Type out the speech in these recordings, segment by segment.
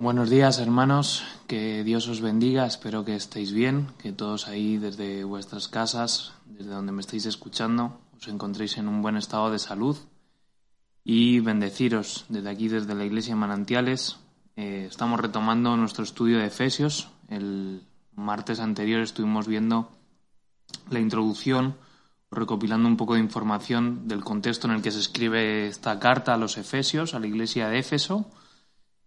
Buenos días hermanos, que Dios os bendiga, espero que estéis bien, que todos ahí desde vuestras casas, desde donde me estéis escuchando, os encontréis en un buen estado de salud y bendeciros desde aquí, desde la Iglesia Manantiales. Eh, estamos retomando nuestro estudio de Efesios. El martes anterior estuvimos viendo la introducción, recopilando un poco de información del contexto en el que se escribe esta carta a los Efesios, a la Iglesia de Éfeso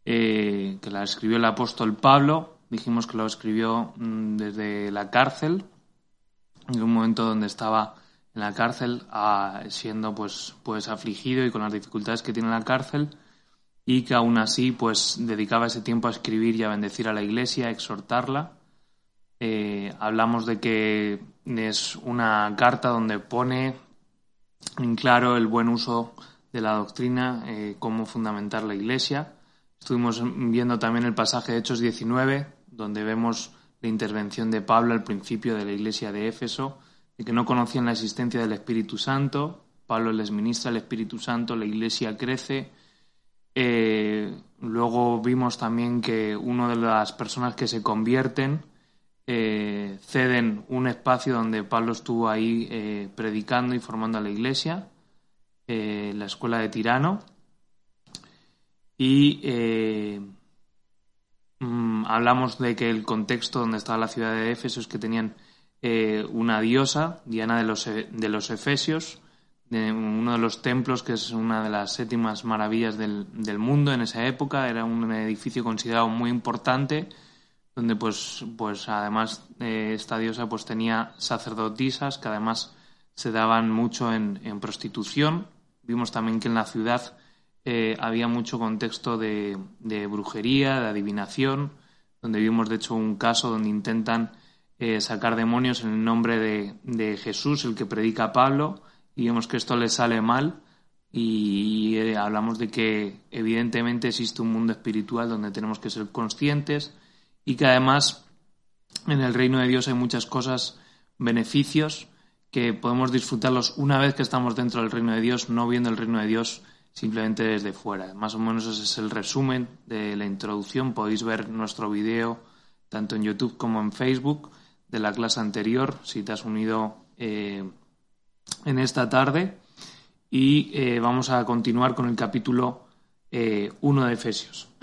eh, que la escribió el apóstol Pablo. Dijimos que lo escribió mm, desde la cárcel, en un momento donde estaba en la cárcel, siendo pues, pues afligido y con las dificultades que tiene la cárcel, y que aún así pues dedicaba ese tiempo a escribir y a bendecir a la iglesia, a exhortarla. Eh, hablamos de que es una carta donde pone en claro el buen uso de la doctrina, eh, cómo fundamentar la iglesia Estuvimos viendo también el pasaje de Hechos 19, donde vemos la intervención de Pablo al principio de la iglesia de Éfeso, de que no conocían la existencia del Espíritu Santo. Pablo les ministra el Espíritu Santo, la iglesia crece. Eh, luego vimos también que una de las personas que se convierten eh, ceden un espacio donde Pablo estuvo ahí eh, predicando y formando a la iglesia, la escuela de Tirano y eh, mm, hablamos de que el contexto donde estaba la ciudad de Éfeso es que tenían eh, una diosa, Diana de los, e, de los Efesios, de uno de los templos que es una de las séptimas maravillas del, mundo en esa época, era un edificio considerado muy importante donde pues, pues además eh, esta diosa pues tenía sacerdotisas que además se daban mucho en prostitución. Vimos también que en la ciudad eh, había mucho contexto de, brujería, de adivinación, donde vimos de hecho un caso donde intentan eh, sacar demonios en el nombre de, Jesús, el que predica Pablo, y vemos que esto le sale mal y, eh, hablamos de que evidentemente existe un mundo espiritual donde tenemos que ser conscientes y que además en el reino de Dios hay muchas cosas, beneficios que podemos disfrutarlos una vez que estamos dentro del reino de Dios, no viendo el reino de Dios simplemente desde fuera. Más o menos ese es el resumen de la introducción. Podéis ver nuestro vídeo tanto en YouTube como en Facebook de la clase anterior, si te has unido eh, en esta tarde. Y eh, vamos a continuar con el capítulo 1 eh, de Efesios.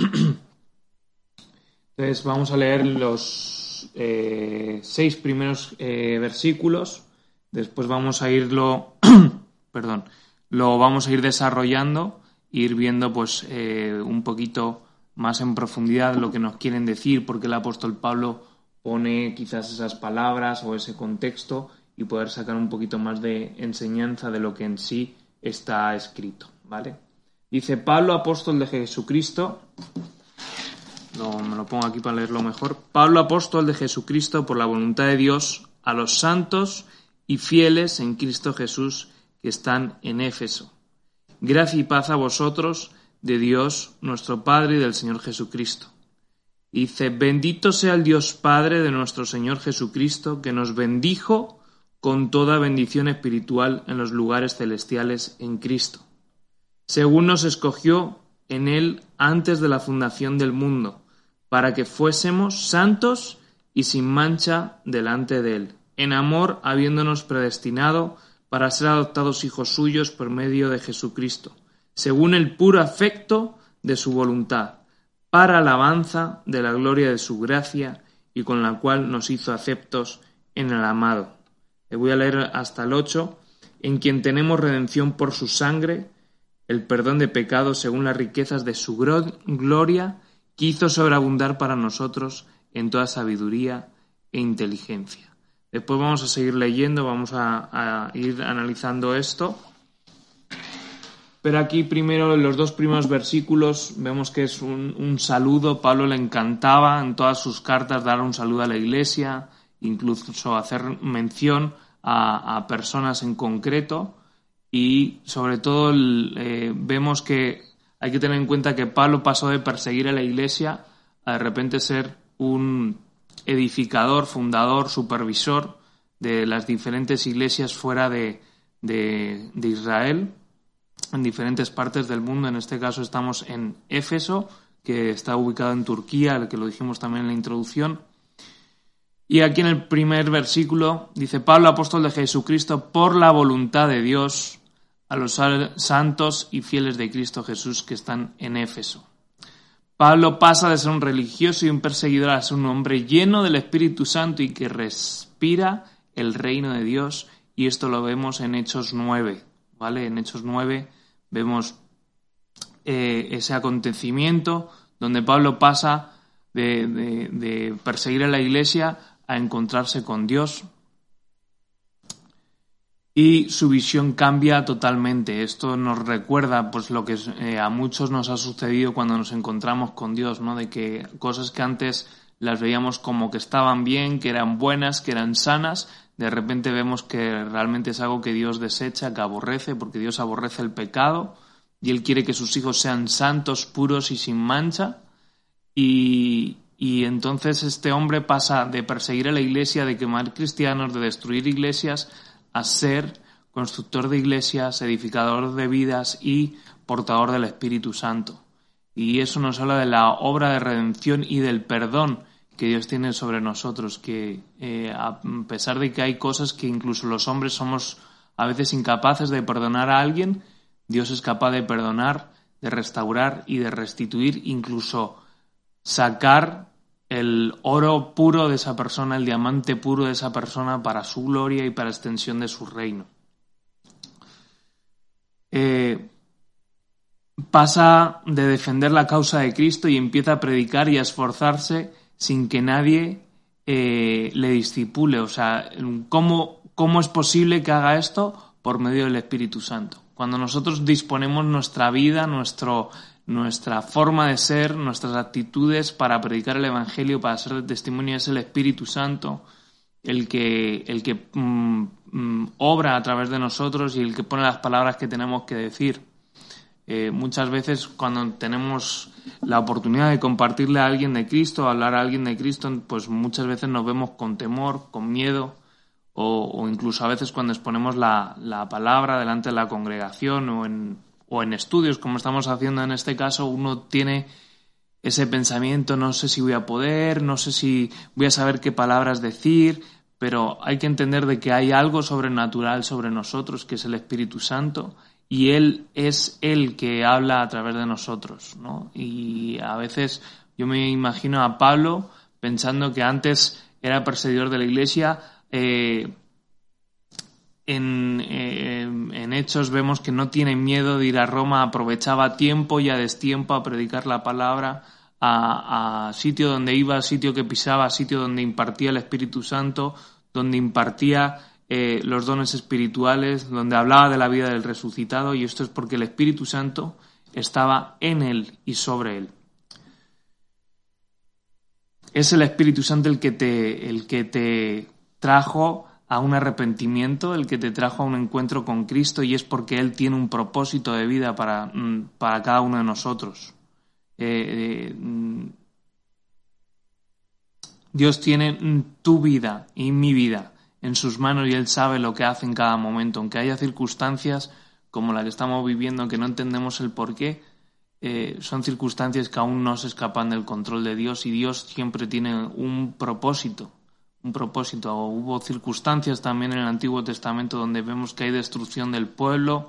Entonces vamos a leer los seis primeros versículos. Después vamos a irlo, perdón, lo vamos a ir desarrollando, ir viendo pues eh, un poquito más en profundidad lo que nos quieren decir, porque el apóstol Pablo pone quizás esas palabras o ese contexto y poder sacar un poquito más de enseñanza de lo que en sí está escrito, ¿vale? Dice Pablo, apóstol de Jesucristo, no, me lo pongo aquí para leerlo mejor, Pablo, apóstol de Jesucristo, por la voluntad de Dios, a los santos y fieles en Cristo Jesús, que están en Éfeso. Gracia y paz a vosotros de Dios nuestro Padre y del Señor Jesucristo. Dice, bendito sea el Dios Padre de nuestro Señor Jesucristo, que nos bendijo con toda bendición espiritual en los lugares celestiales en Cristo, según nos escogió en Él antes de la fundación del mundo, para que fuésemos santos y sin mancha delante de Él, en amor habiéndonos predestinado para ser adoptados hijos suyos por medio de Jesucristo, según el puro afecto de su voluntad, para alabanza de la gloria de su gracia y con la cual nos hizo aceptos en el amado. Le voy a leer hasta el 8, en quien tenemos redención por su sangre, el perdón de pecados según las riquezas de su gloria, que hizo sobreabundar para nosotros en toda sabiduría e inteligencia. Después vamos a seguir leyendo, vamos a, ir analizando esto. Pero aquí primero en los dos primeros versículos vemos que es un, saludo. Pablo le encantaba en todas sus cartas dar un saludo a la iglesia, incluso hacer mención a, personas en concreto. Y sobre todo eh, vemos que hay que tener en cuenta que Pablo pasó de perseguir a la iglesia a de repente ser un edificador, fundador, supervisor de las diferentes iglesias fuera de, de, Israel, en diferentes partes del mundo. En este caso estamos en Éfeso, que está ubicado en Turquía, el que lo dijimos también en la introducción. Y aquí en el primer versículo dice Pablo, apóstol de Jesucristo, por la voluntad de Dios, a los santos y fieles de Cristo Jesús que están en Éfeso. Pablo pasa de ser un religioso y un perseguidor a ser un hombre lleno del Espíritu Santo y que respira el reino de Dios y esto lo vemos en Hechos 9, ¿vale? En Hechos 9 vemos eh, ese acontecimiento donde Pablo pasa de, perseguir a la iglesia a encontrarse con Dios y su visión cambia totalmente. Esto nos recuerda pues lo que eh, a muchos nos ha sucedido cuando nos encontramos con Dios, ¿no? De que cosas que antes las veíamos como que estaban bien, que eran buenas, que eran sanas, de repente vemos que realmente es algo que Dios desecha, que aborrece, porque Dios aborrece el pecado y Él quiere que sus hijos sean santos, puros y sin mancha. Y, y entonces este hombre pasa de perseguir a la iglesia, de quemar cristianos, de destruir iglesias, a ser constructor de iglesias, edificador de vidas y portador del Espíritu Santo. Y eso nos habla de la obra de redención y del perdón que Dios tiene sobre nosotros, que eh, a pesar de que hay cosas que incluso los hombres somos a veces incapaces de perdonar a alguien, Dios es capaz de perdonar, de restaurar y de restituir, incluso sacar el oro puro de esa persona, el diamante puro de esa persona para su gloria y para extensión de su reino. Eh, pasa de defender la causa de Cristo y empieza a predicar y a esforzarse sin que nadie eh, le discipule. O sea, ¿cómo, ¿cómo es posible que haga esto? Por medio del Espíritu Santo. Cuando nosotros disponemos nuestra vida, nuestro, nuestra forma de ser, nuestras actitudes para predicar el Evangelio, para ser de testimonio, es el Espíritu Santo el que, el que mm, mm, obra a través de nosotros y el que pone las palabras que tenemos que decir. Eh, muchas veces cuando tenemos la oportunidad de compartirle a alguien de Cristo, hablar a alguien de Cristo, pues muchas veces nos vemos con temor, con miedo, o, incluso a veces cuando exponemos la, la, palabra delante de la congregación o en, estudios, como estamos haciendo en este caso, uno tiene ese pensamiento, no sé si voy a poder, no sé si voy a saber qué palabras decir, pero hay que entender de que hay algo sobrenatural sobre nosotros, que es el Espíritu Santo, y Él es el que habla a través de nosotros, ¿no? Y a veces yo me imagino a Pablo pensando que antes era perseguidor de la iglesia, eh, en, eh, en, Hechos vemos que no tiene miedo de ir a Roma, aprovechaba tiempo y a destiempo a predicar la palabra a, a, sitio donde iba, sitio que pisaba, sitio donde impartía el Espíritu Santo, donde impartía eh, los dones espirituales, donde hablaba de la vida del resucitado, y esto es porque el Espíritu Santo estaba en él y sobre él. Es el Espíritu Santo el que te, el que te trajo a un arrepentimiento, el que te trajo a un encuentro con Cristo, y es porque Él tiene un propósito de vida para, mm, para cada uno de nosotros. Eh, eh, Dios tiene mm, tu vida y mi vida en sus manos y Él sabe lo que hace en cada momento. Aunque haya circunstancias como la que estamos viviendo que no entendemos el por qué, eh, son circunstancias que aún no se escapan del control de Dios y Dios siempre tiene un propósito. Un propósito. Hubo circunstancias también en el Antiguo Testamento donde vemos que hay destrucción del pueblo,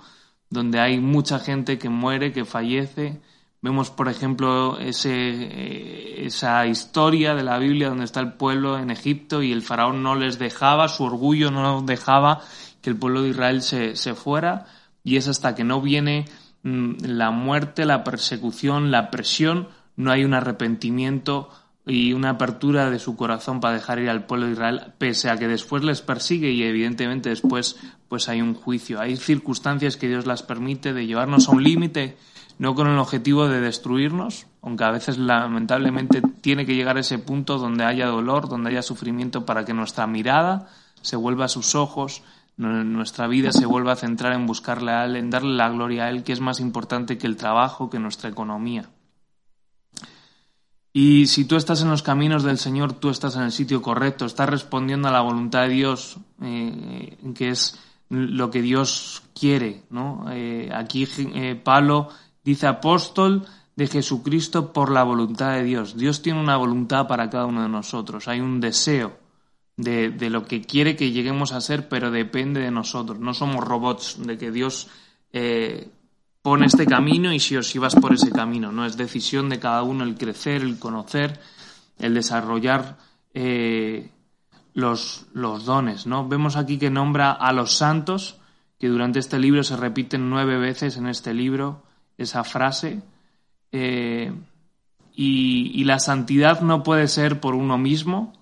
donde hay mucha gente que muere, que fallece, Vemos, por ejemplo, ese, eh, esa historia de la Biblia donde está el pueblo en Egipto y el faraón no les dejaba, su orgullo no dejaba que el pueblo de Israel se, se fuera y es hasta que no viene mm, la muerte, la persecución, la presión, no hay un arrepentimiento y una apertura de su corazón para dejar ir al pueblo de Israel, pese a que después les persigue y evidentemente después pues hay un juicio. Hay circunstancias que Dios las permite de llevarnos a un límite no con el objetivo de destruirnos, aunque a veces lamentablemente tiene que llegar a ese punto donde haya dolor, donde haya sufrimiento, para que nuestra mirada se vuelva a sus ojos, nuestra vida se vuelva a centrar en buscarle a Él, en darle la gloria a Él, que es más importante que el trabajo, que nuestra economía. Y si tú estás en los caminos del Señor, tú estás en el sitio correcto, estás respondiendo a la voluntad de Dios, eh, que es lo que Dios quiere. ¿no? Eh, aquí eh, Pablo dice apóstol de Jesucristo por la voluntad de Dios. Dios tiene una voluntad para cada uno de nosotros, hay un deseo de, lo que quiere que lleguemos a ser, pero depende de nosotros. No somos robots de que Dios pone este camino y si o si vas por ese camino. No es decisión de cada uno el crecer, el conocer, el desarrollar eh, los, los dones. ¿no? Vemos aquí que nombra a los santos, que durante este libro se repiten nueve veces en este libro esa frase. Eh, y, la santidad no puede ser por uno mismo,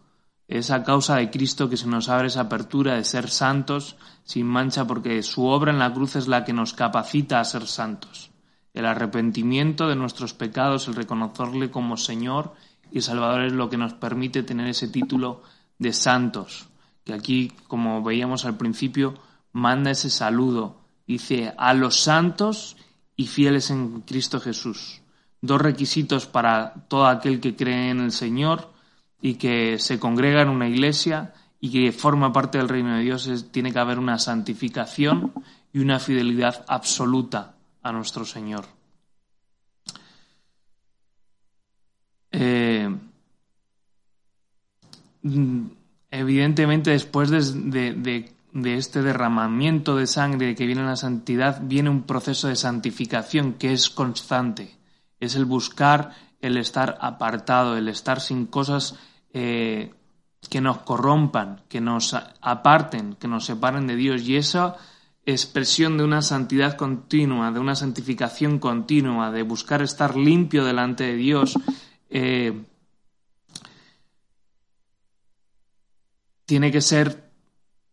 es a causa de Cristo que se nos abre esa apertura de ser santos sin mancha, porque su obra en la cruz es la que nos capacita a ser santos. El arrepentimiento de nuestros pecados, el reconocerle como Señor y Salvador es lo que nos permite tener ese título de santos, que aquí, como veíamos al principio, manda ese saludo. Dice, a los santos y fieles en Cristo Jesús. Dos requisitos para todo aquel que cree en el Señor y que se congrega en una iglesia y que forma parte del reino de Dios, tiene que haber una santificación y una fidelidad absoluta a nuestro Señor. Eh, evidentemente, después de, este derramamiento de sangre que viene la santidad, viene un proceso de santificación que es constante. Es el buscar el estar apartado, el estar sin cosas eh, que nos corrompan, que nos aparten, que nos separen de Dios. Y esa expresión de una santidad continua, de una santificación continua, de buscar estar limpio delante de Dios, eh, tiene que ser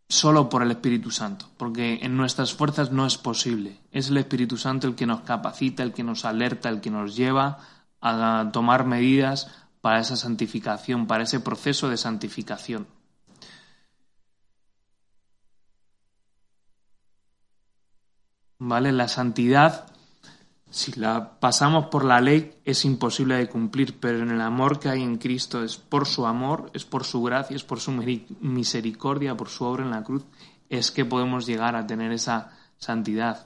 solo por el Espíritu Santo, porque en nuestras fuerzas no es posible. Es el Espíritu Santo el que nos capacita, el que nos alerta, el que nos lleva a tomar medidas para esa santificación, para ese proceso de santificación. ¿Vale? La santidad, si la pasamos por la ley, es imposible de cumplir, pero en el amor que hay en Cristo es por su amor, es por su gracia, es por su misericordia, por su obra en la cruz, es que podemos llegar a tener esa santidad.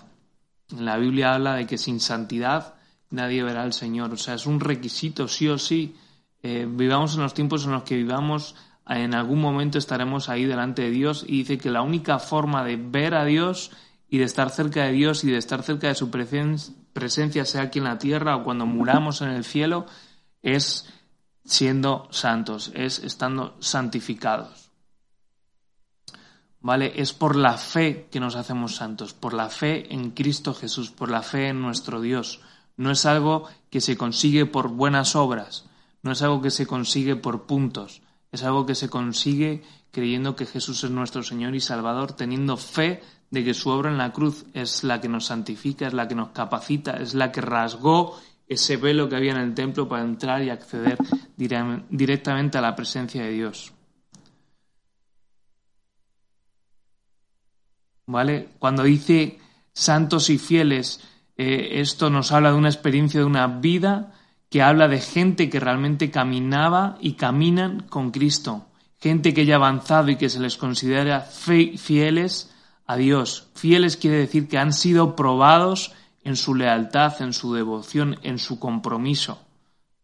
La Biblia habla de que sin santidad nadie verá al Señor. O sea, es un requisito sí o sí eh, vivamos en los tiempos en los que vivamos, en algún momento estaremos ahí delante de Dios y dice que la única forma de ver a Dios y de estar cerca de Dios y de estar cerca de su presencia, sea aquí en la tierra o cuando muramos en el cielo, es siendo santos, es estando santificados. ¿Vale? Es por la fe que nos hacemos santos, por la fe en Cristo Jesús, por la fe en nuestro Dios. No es algo que se consigue por buenas obras, no es algo que se consigue por puntos, es algo que se consigue creyendo que Jesús es nuestro Señor y Salvador, teniendo fe de que su obra en la cruz es la que nos santifica, es la que nos capacita, es la que rasgó ese velo que había en el templo para entrar y acceder directamente a la presencia de Dios. ¿Vale? Cuando dice santos y fieles, eh, esto nos habla de una experiencia de una vida que habla de gente que realmente caminaba y caminan con Cristo, gente que ya ha avanzado y que se les considera fieles a Dios. Fieles quiere decir que han sido probados en su lealtad, en su devoción, en su compromiso,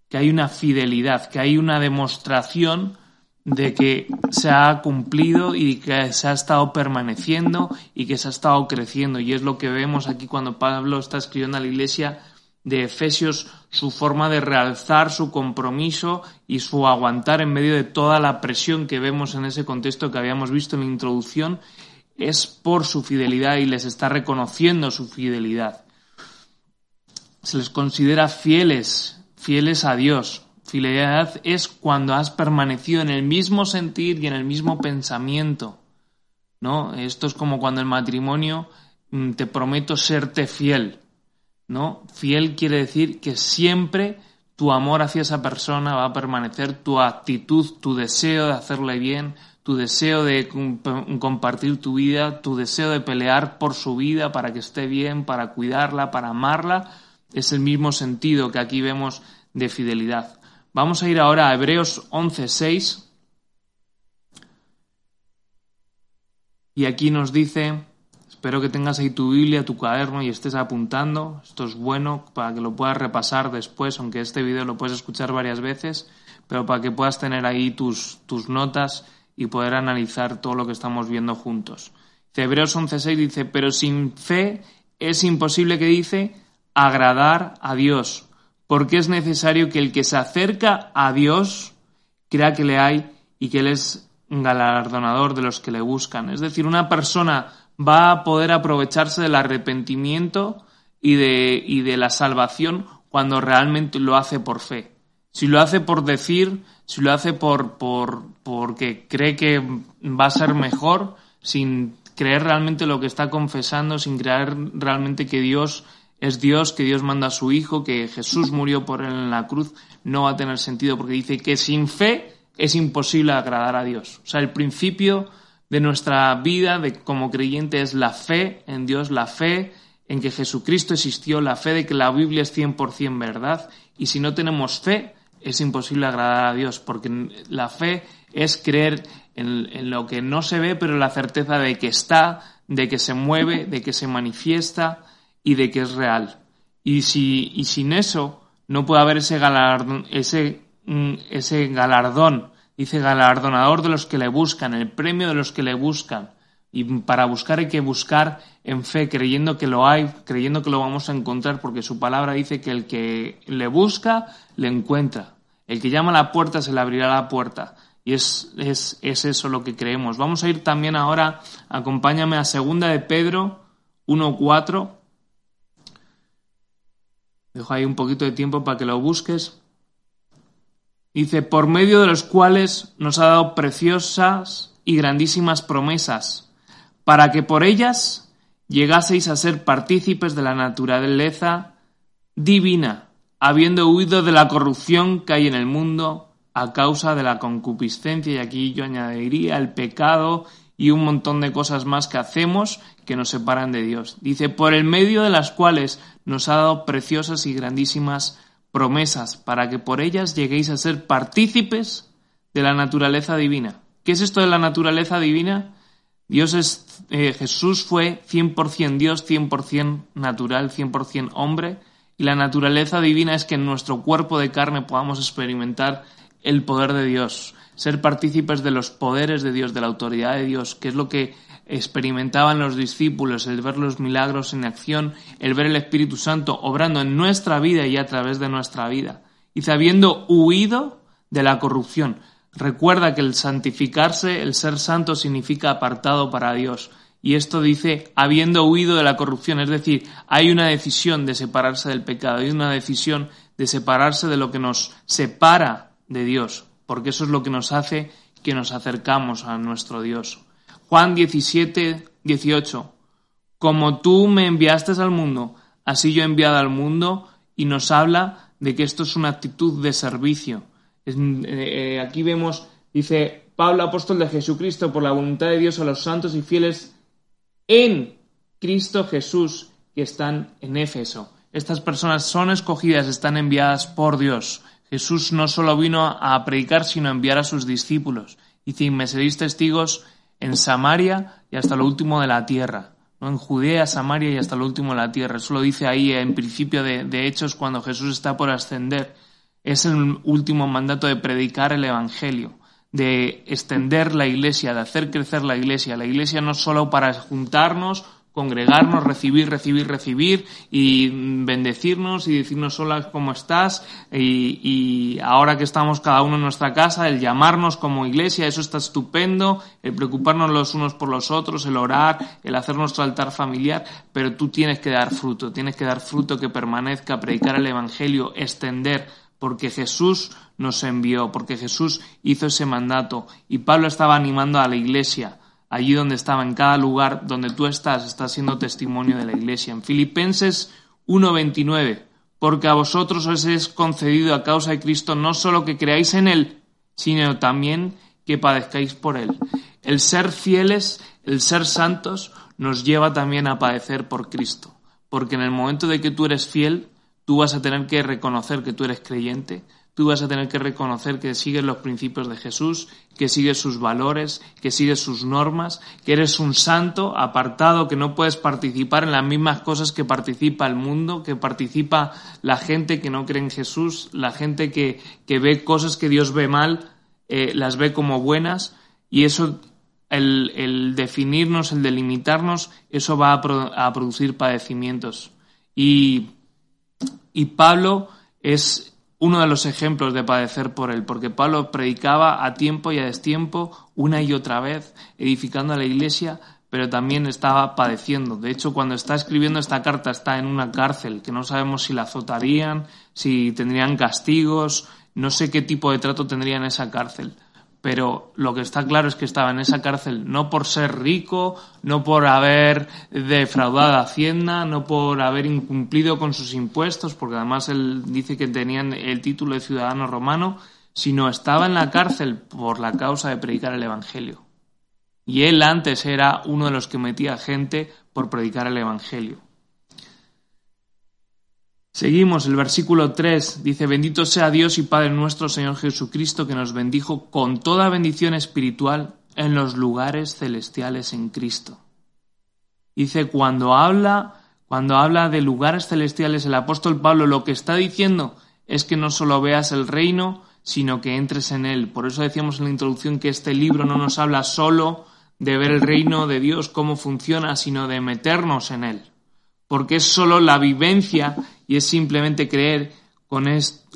que hay una fidelidad, que hay una demostración de que se ha cumplido y que se ha estado permaneciendo y que se ha estado creciendo. Y es lo que vemos aquí cuando Pablo está escribiendo a la iglesia de Efesios su forma de realzar su compromiso y su aguantar en medio de toda la presión que vemos en ese contexto que habíamos visto en la introducción, es por su fidelidad y les está reconociendo su fidelidad. Se les considera fieles, fieles a Dios. Fidelidad es cuando has permanecido en el mismo sentir y en el mismo pensamiento. ¿No? Esto es como cuando el matrimonio mm, te prometo serte fiel ¿no? Fiel quiere decir que siempre tu amor hacia esa persona va a permanecer, tu actitud, tu deseo de hacerle bien, tu deseo de compartir tu vida, tu deseo de pelear por su vida para que esté bien, para cuidarla, para amarla, es el mismo sentido que aquí vemos de fidelidad. Vamos a ir ahora a Hebreos 11:6 y aquí nos dice Espero que tengas ahí tu Biblia, tu cuaderno y estés apuntando. Esto es bueno para que lo puedas repasar después, aunque este vídeo lo puedes escuchar varias veces, pero para que puedas tener ahí tus, tus notas y poder analizar todo lo que estamos viendo juntos. Hebreos 11.6 dice, pero sin fe es imposible que dice agradar a Dios, porque es necesario que el que se acerca a Dios crea que le hay y que Él es galardonador de los que le buscan. Es decir, una persona va a poder aprovecharse del arrepentimiento y de, y de la salvación cuando realmente lo hace por fe. Si lo hace por decir, si lo hace por, por porque cree que va a ser mejor, sin creer realmente lo que está confesando, sin creer realmente que Dios es Dios, que Dios manda a su Hijo, que Jesús murió por él en la cruz, no va a tener sentido porque dice que sin fe es imposible agradar a Dios. O sea, el principio de nuestra vida de, como creyente es la fe en Dios, la fe en que Jesucristo existió, la fe de que la Biblia es 100% verdad. Y si no tenemos fe, es imposible agradar a Dios, porque la fe es creer en, en lo que no se ve, pero la certeza de que está, de que se mueve, de que se manifiesta y de que es real. Y, si, y sin eso no puede haber ese galardón, ese, mm, ese galardón Dice galardonador de los que le buscan, el premio de los que le buscan. Y para buscar hay que buscar en fe, creyendo que lo hay, creyendo que lo vamos a encontrar, porque su palabra dice que el que le busca, le encuentra. El que llama a la puerta, se le abrirá la puerta. Y es, es, es eso lo que creemos. Vamos a ir también ahora, acompáñame a segunda de Pedro 1.4. Dejo ahí un poquito de tiempo para que lo busques. Dice, por medio de los cuales nos ha dado preciosas y grandísimas promesas, para que por ellas llegaseis a ser partícipes de la naturaleza divina, habiendo huido de la corrupción que hay en el mundo a causa de la concupiscencia, y aquí yo añadiría el pecado y un montón de cosas más que hacemos que nos separan de Dios. Dice, por el medio de las cuales nos ha dado preciosas y grandísimas promesas para que por ellas lleguéis a ser partícipes de la naturaleza divina. ¿Qué es esto de la naturaleza divina? Dios es, eh, Jesús fue 100% Dios, 100% natural, 100% hombre, y la naturaleza divina es que en nuestro cuerpo de carne podamos experimentar el poder de Dios, ser partícipes de los poderes de Dios, de la autoridad de Dios, que es lo que experimentaban los discípulos, el ver los milagros en acción, el ver el Espíritu Santo obrando en nuestra vida y a través de nuestra vida. Y habiendo huido de la corrupción. Recuerda que el santificarse, el ser santo, significa apartado para Dios. Y esto dice, habiendo huido de la corrupción, es decir, hay una decisión de separarse del pecado, hay una decisión de separarse de lo que nos separa de Dios, porque eso es lo que nos hace que nos acercamos a nuestro Dios. Juan 17, 18. Como tú me enviaste al mundo, así yo he enviado al mundo, y nos habla de que esto es una actitud de servicio. Eh, eh, aquí vemos, dice Pablo, apóstol de Jesucristo, por la voluntad de Dios a los santos y fieles en Cristo Jesús que están en Éfeso. Estas personas son escogidas, están enviadas por Dios. Jesús no solo vino a predicar, sino a enviar a sus discípulos. Dice, me seréis testigos en Samaria y hasta lo último de la tierra. ¿no? En Judea, Samaria y hasta lo último de la tierra. Eso lo dice ahí en principio de, Hechos cuando Jesús está por ascender. Es el último mandato de predicar el Evangelio, de extender la iglesia, de hacer crecer la iglesia. La iglesia no solo para juntarnos congregarnos, recibir, recibir, recibir y bendecirnos y decirnos hola, ¿cómo estás? Y, ahora que estamos cada uno en nuestra casa, el llamarnos como iglesia, eso está estupendo, el preocuparnos los unos por los otros, el orar, el hacer nuestro altar familiar, pero tú tienes que dar fruto, tienes que dar fruto que permanezca, predicar el Evangelio, extender, porque Jesús nos envió, porque Jesús hizo ese mandato y Pablo estaba animando a la iglesia allí donde estaba, en cada lugar donde tú estás, estás siendo testimonio de la iglesia. En Filipenses 1.29, porque a vosotros os es concedido a causa de Cristo no solo que creáis en Él, sino también que padezcáis por Él. El ser fieles, el ser santos, nos lleva también a padecer por Cristo, porque en el momento de que tú eres fiel, tú vas a tener que reconocer que tú eres creyente, tú vas a tener que reconocer que sigues los principios de Jesús, que sigues sus valores, que sigues sus normas, que eres un santo apartado, que no puedes participar en las mismas cosas que participa el mundo, que participa la gente que no cree en Jesús, la gente que, que ve cosas que Dios ve mal, eh, las ve como buenas, y eso, el, el definirnos, el delimitarnos, eso va a, a producir padecimientos. Y, y Pablo es uno de los ejemplos de padecer por él, porque Pablo predicaba a tiempo y a destiempo, una y otra vez, edificando a la iglesia, pero también estaba padeciendo. De hecho, cuando está escribiendo esta carta está en una cárcel, que no sabemos si la azotarían, si tendrían castigos, no sé qué tipo de trato tendría en esa cárcel pero lo que está claro es que estaba en esa cárcel no por ser rico, no por haber defraudado a Hacienda, no por haber incumplido con sus impuestos, porque además él dice que tenían el título de ciudadano romano, sino estaba en la cárcel por la causa de predicar el Evangelio. Y él antes era uno de los que metía gente por predicar el Evangelio. Seguimos, el versículo 3 dice, bendito sea Dios y Padre nuestro Señor Jesucristo, que nos bendijo con toda bendición espiritual en los lugares celestiales en Cristo. Dice, cuando habla, cuando habla de lugares celestiales, el apóstol Pablo lo que está diciendo es que no solo veas el reino, sino que entres en él. Por eso decíamos en la introducción que este libro no nos habla solo de ver el reino de Dios, cómo funciona, sino de meternos en él porque es solo la vivencia y es simplemente creer con,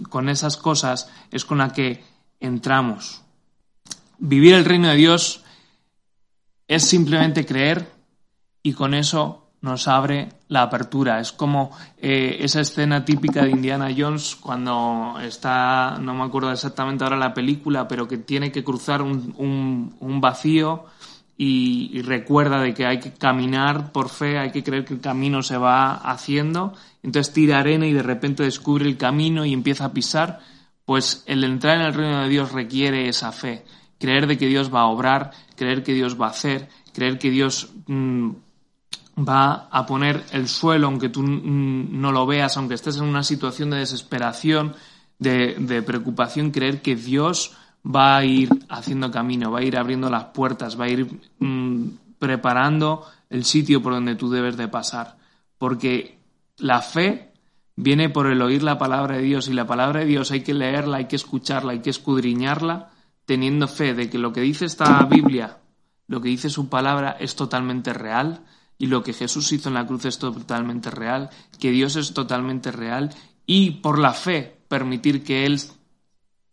con esas cosas es con la que entramos. Vivir el reino de Dios es simplemente creer y con eso nos abre la apertura. Es como eh, esa escena típica de Indiana Jones cuando está, no me acuerdo exactamente ahora la película, pero que tiene que cruzar un, un vacío y, recuerda de que hay que caminar por fe, hay que creer que el camino se va haciendo, entonces tira arena y de repente descubre el camino y empieza a pisar, pues el entrar en el reino de Dios requiere esa fe, creer de que Dios va a obrar, creer que Dios va a hacer, creer que Dios mm, va a poner el suelo aunque tú mm, no lo veas, aunque estés en una situación de desesperación, de, preocupación, creer que Dios va a ir haciendo camino, va a ir abriendo las puertas, va a ir mm, preparando el sitio por donde tú debes de pasar. Porque la fe viene por el oír la palabra de Dios y la palabra de Dios hay que leerla, hay que escucharla, hay que escudriñarla teniendo fe de que lo que dice esta Biblia, lo que dice su palabra es totalmente real y lo que Jesús hizo en la cruz es totalmente real, que Dios es totalmente real y por la fe permitir que Él,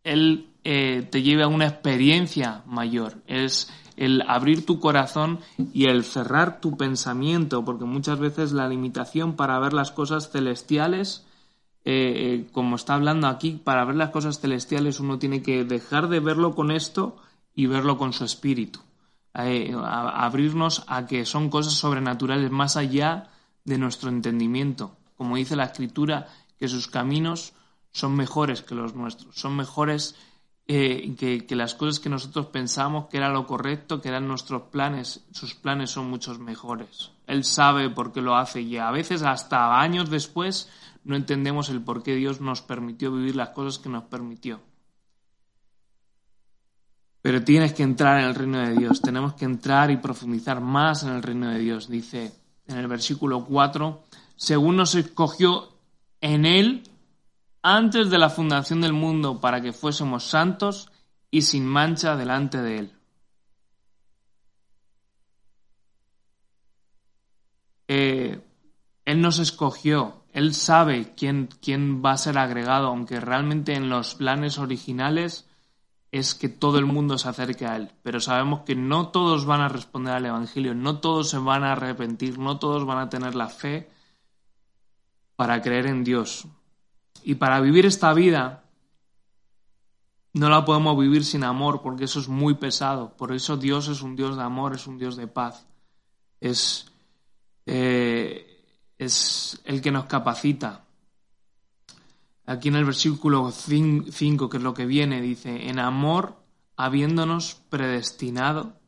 Él eh, te lleve a una experiencia mayor. Es el abrir tu corazón y el cerrar tu pensamiento, porque muchas veces la limitación para ver las cosas celestiales, eh, eh, como está hablando aquí, para ver las cosas celestiales uno tiene que dejar de verlo con esto y verlo con su espíritu. abrirnos a que son cosas sobrenaturales más allá de nuestro entendimiento. Como dice la escritura, que sus caminos son mejores que los nuestros, son mejores eh, que, las cosas que nosotros pensamos que era lo correcto, que eran nuestros planes, sus planes son muchos mejores. Él sabe por qué lo hace y a veces hasta años después no entendemos el por qué Dios nos permitió vivir las cosas que nos permitió. Pero tienes que entrar en el reino de Dios, tenemos que entrar y profundizar más en el reino de Dios. Dice en el versículo 4, según nos escogió en Él antes de la fundación del mundo para que fuésemos santos y sin mancha delante de Él. Eh, él nos escogió, Él sabe quién, quién va a ser agregado, aunque realmente en los planes originales es que todo el mundo se acerque a Él. Pero sabemos que no todos van a responder al Evangelio, no todos se van a arrepentir, no todos van a tener la fe para creer en Dios. Y para vivir esta vida no la podemos vivir sin amor porque eso es muy pesado. Por eso Dios es un Dios de amor, es un Dios de paz. Es, eh, es el que nos capacita. Aquí en el versículo 5, que es lo que viene, dice, en amor habiéndonos predestinado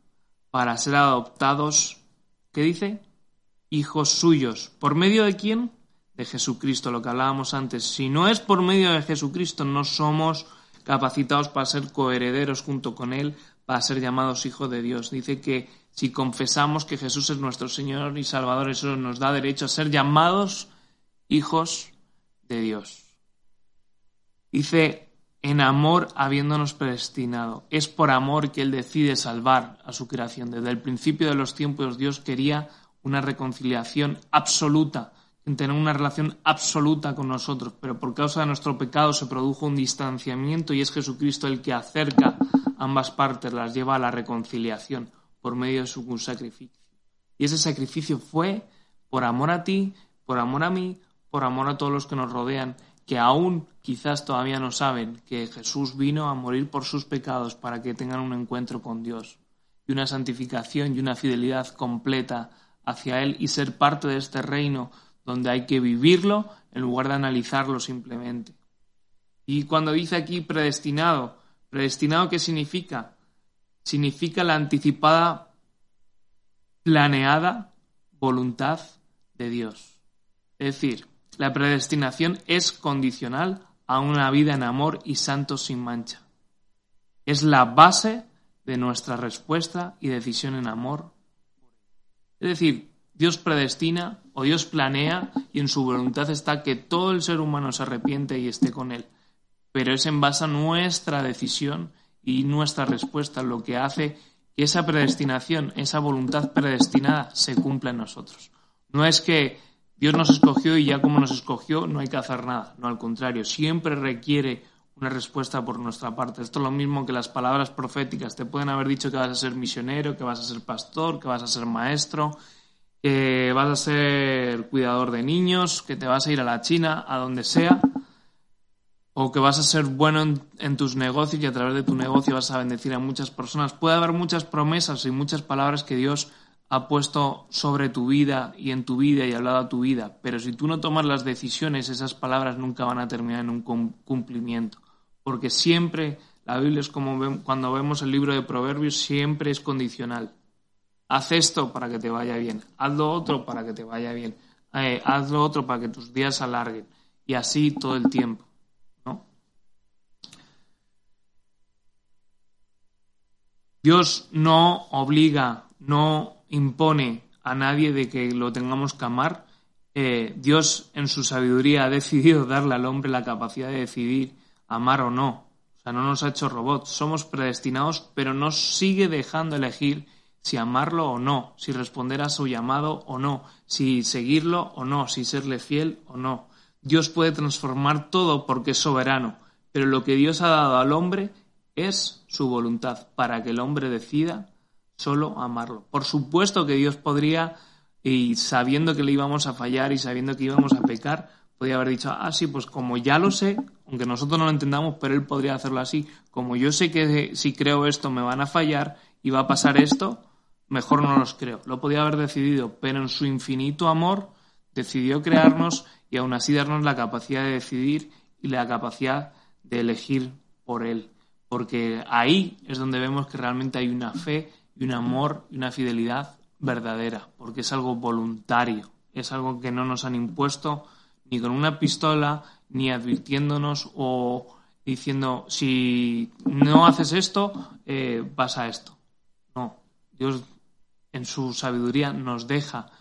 para ser adoptados, ¿qué dice? Hijos suyos. ¿Por medio de quién? De Jesucristo, lo que hablábamos antes. Si no es por medio de Jesucristo, no somos capacitados para ser coherederos junto con Él, para ser llamados hijos de Dios. Dice que si confesamos que Jesús es nuestro Señor y Salvador, eso nos da derecho a ser llamados hijos de Dios. Dice, en amor habiéndonos predestinado. Es por amor que Él decide salvar a su creación. Desde el principio de los tiempos Dios quería una reconciliación absoluta tener una relación absoluta con nosotros, pero por causa de nuestro pecado se produjo un distanciamiento y es Jesucristo el que acerca ambas partes, las lleva a la reconciliación por medio de su sacrificio. Y ese sacrificio fue por amor a ti, por amor a mí, por amor a todos los que nos rodean, que aún quizás todavía no saben que Jesús vino a morir por sus pecados para que tengan un encuentro con Dios y una santificación y una fidelidad completa hacia Él y ser parte de este reino donde hay que vivirlo en lugar de analizarlo simplemente. Y cuando dice aquí predestinado, predestinado ¿qué significa? Significa la anticipada, planeada voluntad de Dios. Es decir, la predestinación es condicional a una vida en amor y santo sin mancha. Es la base de nuestra respuesta y decisión en amor. Es decir, Dios predestina Dios planea y en su voluntad está que todo el ser humano se arrepiente y esté con Él. Pero es en base a nuestra decisión y nuestra respuesta lo que hace que esa predestinación, esa voluntad predestinada se cumpla en nosotros. No es que Dios nos escogió y ya como nos escogió no hay que hacer nada. No, al contrario, siempre requiere una respuesta por nuestra parte. Esto es lo mismo que las palabras proféticas. Te pueden haber dicho que vas a ser misionero, que vas a ser pastor, que vas a ser maestro, que vas a ser cuidador de niños, que te vas a ir a la China, a donde sea, o que vas a ser bueno en, tus negocios y a través de tu negocio vas a bendecir a muchas personas. Puede haber muchas promesas y muchas palabras que Dios ha puesto sobre tu vida y en tu vida y hablado a tu vida, pero si tú no tomas las decisiones, esas palabras nunca van a terminar en un cumplimiento, porque siempre la Biblia es como cuando vemos el libro de Proverbios, siempre es condicional. Haz esto para que te vaya bien, haz lo otro para que te vaya bien, eh, haz lo otro para que tus días se alarguen. Y así todo el tiempo. ¿no? Dios no obliga, no impone a nadie de que lo tengamos que amar. Eh, Dios en su sabiduría ha decidido darle al hombre la capacidad de decidir amar o no. O sea, no nos ha hecho robots, somos predestinados, pero nos sigue dejando elegir si amarlo o no, si responder a su llamado o no, si seguirlo o no, si serle fiel o no. Dios puede transformar todo porque es soberano, pero lo que Dios ha dado al hombre es su voluntad para que el hombre decida solo amarlo. Por supuesto que Dios podría, y sabiendo que le íbamos a fallar y sabiendo que íbamos a pecar, podría haber dicho, ah, sí, pues como ya lo sé, aunque nosotros no lo entendamos, pero Él podría hacerlo así, como yo sé que si creo esto me van a fallar y va a pasar esto, mejor no los creo. Lo podía haber decidido, pero en su infinito amor decidió crearnos y aún así darnos la capacidad de decidir y la capacidad de elegir por Él. Porque ahí es donde vemos que realmente hay una fe y un amor y una fidelidad verdadera, porque es algo voluntario, es algo que no nos han impuesto ni con una pistola, ni advirtiéndonos o diciendo, si no haces esto, eh, pasa esto. No, Dios en su sabiduría nos deja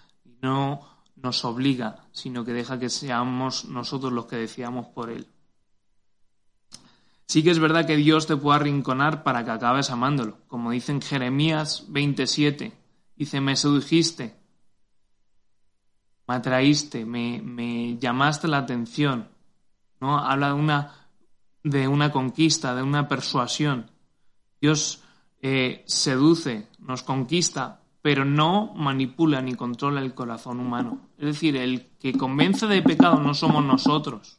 no nos obliga, sino que deja que seamos nosotros los que decíamos por Él. Sí que es verdad que Dios te puede arrinconar para que acabes amándolo, como dice en Jeremías 27. Dice, me sedujiste, me atraíste, me, me llamaste la atención. ¿no? Habla de una, de una conquista, de una persuasión. Dios eh, seduce, nos conquista pero no manipula ni controla el corazón humano. Es decir, el que convence de pecado no somos nosotros.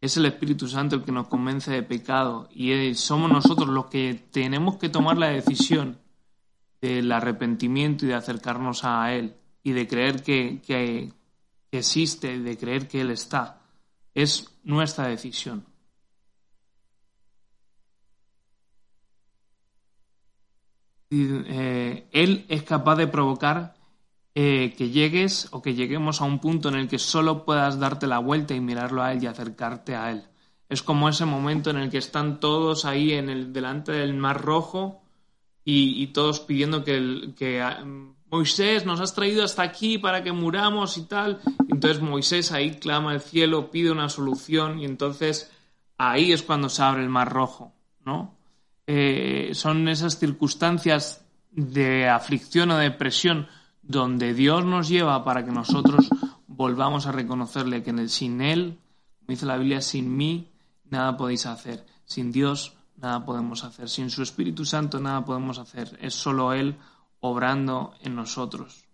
Es el Espíritu Santo el que nos convence de pecado y somos nosotros los que tenemos que tomar la decisión del arrepentimiento y de acercarnos a Él y de creer que, que existe, de creer que Él está. Es nuestra decisión. Eh, él es capaz de provocar eh, que llegues o que lleguemos a un punto en el que solo puedas darte la vuelta y mirarlo a Él y acercarte a Él. Es como ese momento en el que están todos ahí en el, delante del Mar Rojo y, todos pidiendo que, que ah, Moisés nos has traído hasta aquí para que muramos y tal. Entonces Moisés ahí clama al cielo, pide una solución y entonces ahí es cuando se abre el Mar Rojo, ¿no? Eh, son esas circunstancias de aflicción o depresión donde Dios nos lleva para que nosotros volvamos a reconocerle que sin Él, como dice la Biblia, sin mí nada podéis hacer. Sin Dios nada podemos hacer. Sin su Espíritu Santo nada podemos hacer. Es solo Él obrando en nosotros.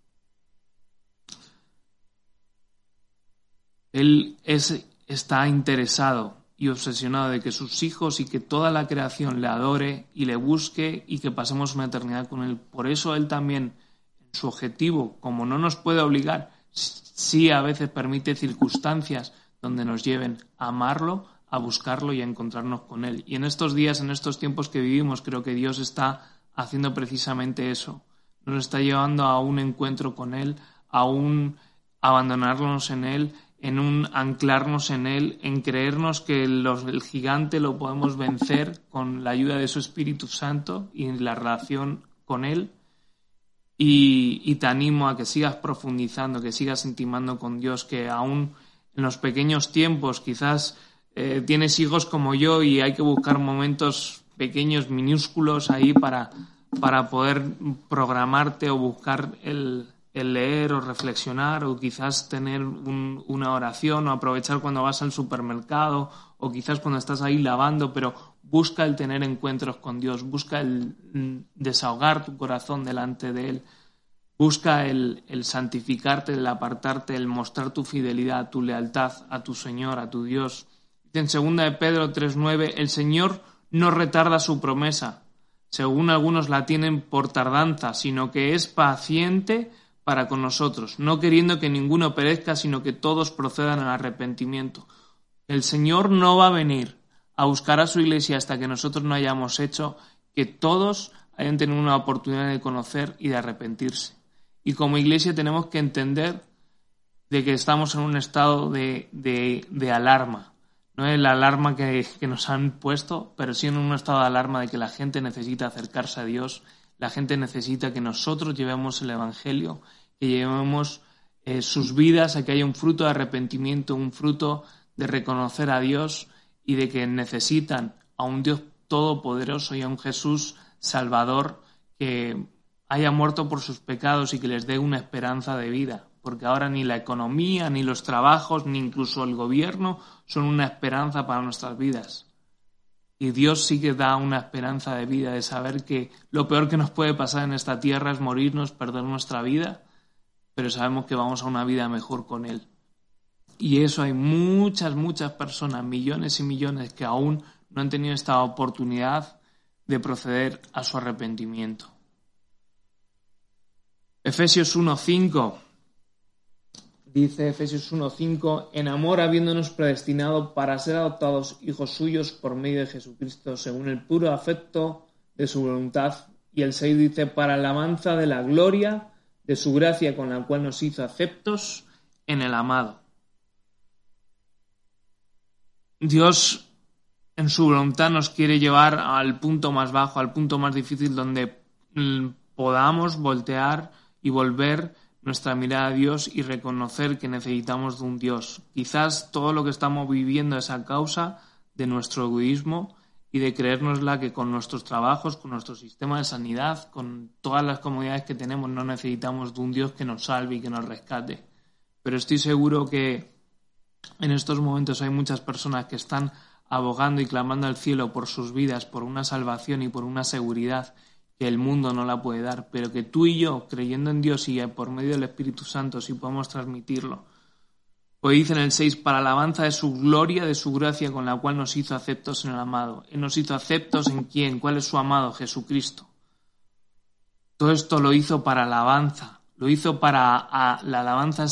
Él es, está interesado y obsesionado de que sus hijos y que toda la creación le adore y le busque y que pasemos una eternidad con Él. Por eso Él también, en su objetivo, como no nos puede obligar, sí a veces permite circunstancias donde nos lleven a amarlo, a buscarlo y a encontrarnos con Él. Y en estos días, en estos tiempos que vivimos, creo que Dios está haciendo precisamente eso. Nos está llevando a un encuentro con Él, a un abandonarnos en Él, en un anclarnos en Él, en creernos que el gigante lo podemos vencer con la ayuda de su Espíritu Santo y la relación con Él. Y, y, te animo a que sigas profundizando, que sigas intimando con Dios, que aún en los pequeños tiempos quizás eh, tienes hijos como yo y hay que buscar momentos pequeños, minúsculos ahí para, para poder programarte o buscar el, leer o reflexionar o quizás tener una oración o aprovechar cuando vas al supermercado o quizás cuando estás ahí lavando, pero busca el tener encuentros con Dios, busca el desahogar tu corazón delante de Él, busca el, el santificarte, el apartarte, el mostrar tu fidelidad, tu lealtad a tu Señor, a tu Dios. En 2 de Pedro 3.9, el Señor no retarda su promesa, según algunos la tienen por tardanza, sino que es paciente para con nosotros, no queriendo que ninguno perezca, sino que todos procedan al arrepentimiento. El Señor no va a venir a buscar a su iglesia hasta que nosotros no hayamos hecho que todos hayan tenido una oportunidad de conocer y de arrepentirse. Y como iglesia tenemos que entender de que estamos en un estado de, de, de alarma, no es la alarma que, nos han puesto, pero sí en un estado de alarma de que la gente necesita acercarse a Dios, la gente necesita que nosotros llevemos el Evangelio, que llevemos eh, sus vidas a que haya un fruto de arrepentimiento, un fruto de reconocer a Dios y de que necesitan a un Dios todopoderoso y a un Jesús salvador que haya muerto por sus pecados y que les dé una esperanza de vida porque ahora ni la economía, ni los trabajos, ni incluso el gobierno son una esperanza para nuestras vidas. Y Dios sí que da una esperanza de vida, de saber que lo peor que nos puede pasar en esta tierra es morirnos, perder nuestra vida, pero sabemos que vamos a una vida mejor con Él. Y eso hay muchas, muchas personas, millones y millones, que aún no han tenido esta oportunidad de proceder a su arrepentimiento. Efesios 1.5 dice Efesios 1.5, en amor habiéndonos predestinado para ser adoptados hijos suyos por medio de Jesucristo, según el puro afecto de su voluntad. Y el 6 dice, para alabanza de la gloria de su gracia con la cual nos hizo aceptos en el amado. Dios en su voluntad nos quiere llevar al punto más bajo, al punto más difícil donde podamos voltear y volver nuestra mirada a Dios y reconocer que necesitamos de un Dios. Quizás todo lo que estamos viviendo es a causa de nuestro egoísmo y de creérnosla que con nuestros trabajos, con nuestro sistema de sanidad, con todas las comodidades que tenemos, no necesitamos de un Dios que nos salve y que nos rescate. Pero estoy seguro que en estos momentos hay muchas personas que están abogando y clamando al cielo por sus vidas, por una salvación y por una seguridad que el mundo no la puede dar, pero que tú y yo, creyendo en Dios y por medio del Espíritu Santo, sí podemos transmitirlo. Pues dice en el 6, para alabanza de su gloria, de su gracia, con la cual nos hizo aceptos en el amado. Él nos hizo aceptos en quién, cuál es su amado, Jesucristo. Todo esto lo hizo para alabanza, lo hizo para la alabanza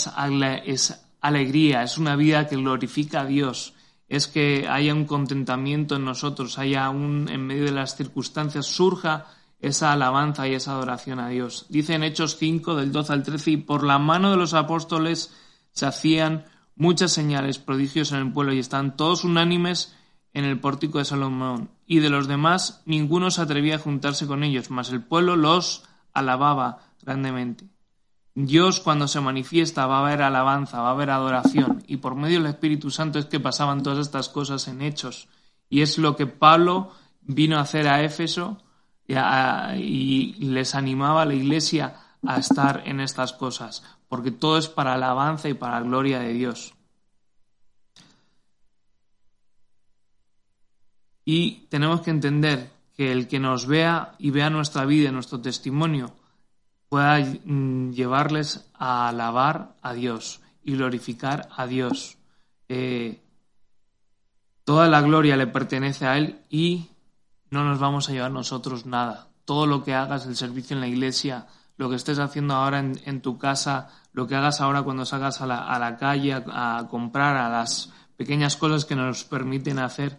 es alegría, es una vida que glorifica a Dios, es que haya un contentamiento en nosotros, haya un, en medio de las circunstancias, surja esa alabanza y esa adoración a Dios. Dice en Hechos 5, del 12 al 13, y por la mano de los apóstoles se hacían muchas señales, prodigios en el pueblo, y están todos unánimes en el pórtico de Salomón. Y de los demás ninguno se atrevía a juntarse con ellos, mas el pueblo los alababa grandemente. Dios cuando se manifiesta va a haber alabanza, va a haber adoración, y por medio del Espíritu Santo es que pasaban todas estas cosas en hechos. Y es lo que Pablo vino a hacer a Éfeso y, les animaba a la iglesia a estar en estas cosas, porque todo es para alabanza y para gloria de Dios. Y tenemos que entender que el que nos vea y vea nuestra vida, nuestro testimonio, pueda mm, llevarles a alabar a Dios y glorificar a Dios. Eh, toda la gloria le pertenece a Él y no nos vamos a llevar nosotros nada. Todo lo que hagas, el servicio en la iglesia, lo que estés haciendo ahora en, tu casa, lo que hagas ahora cuando salgas a la, calle a, comprar, a las pequeñas cosas que nos permiten hacer,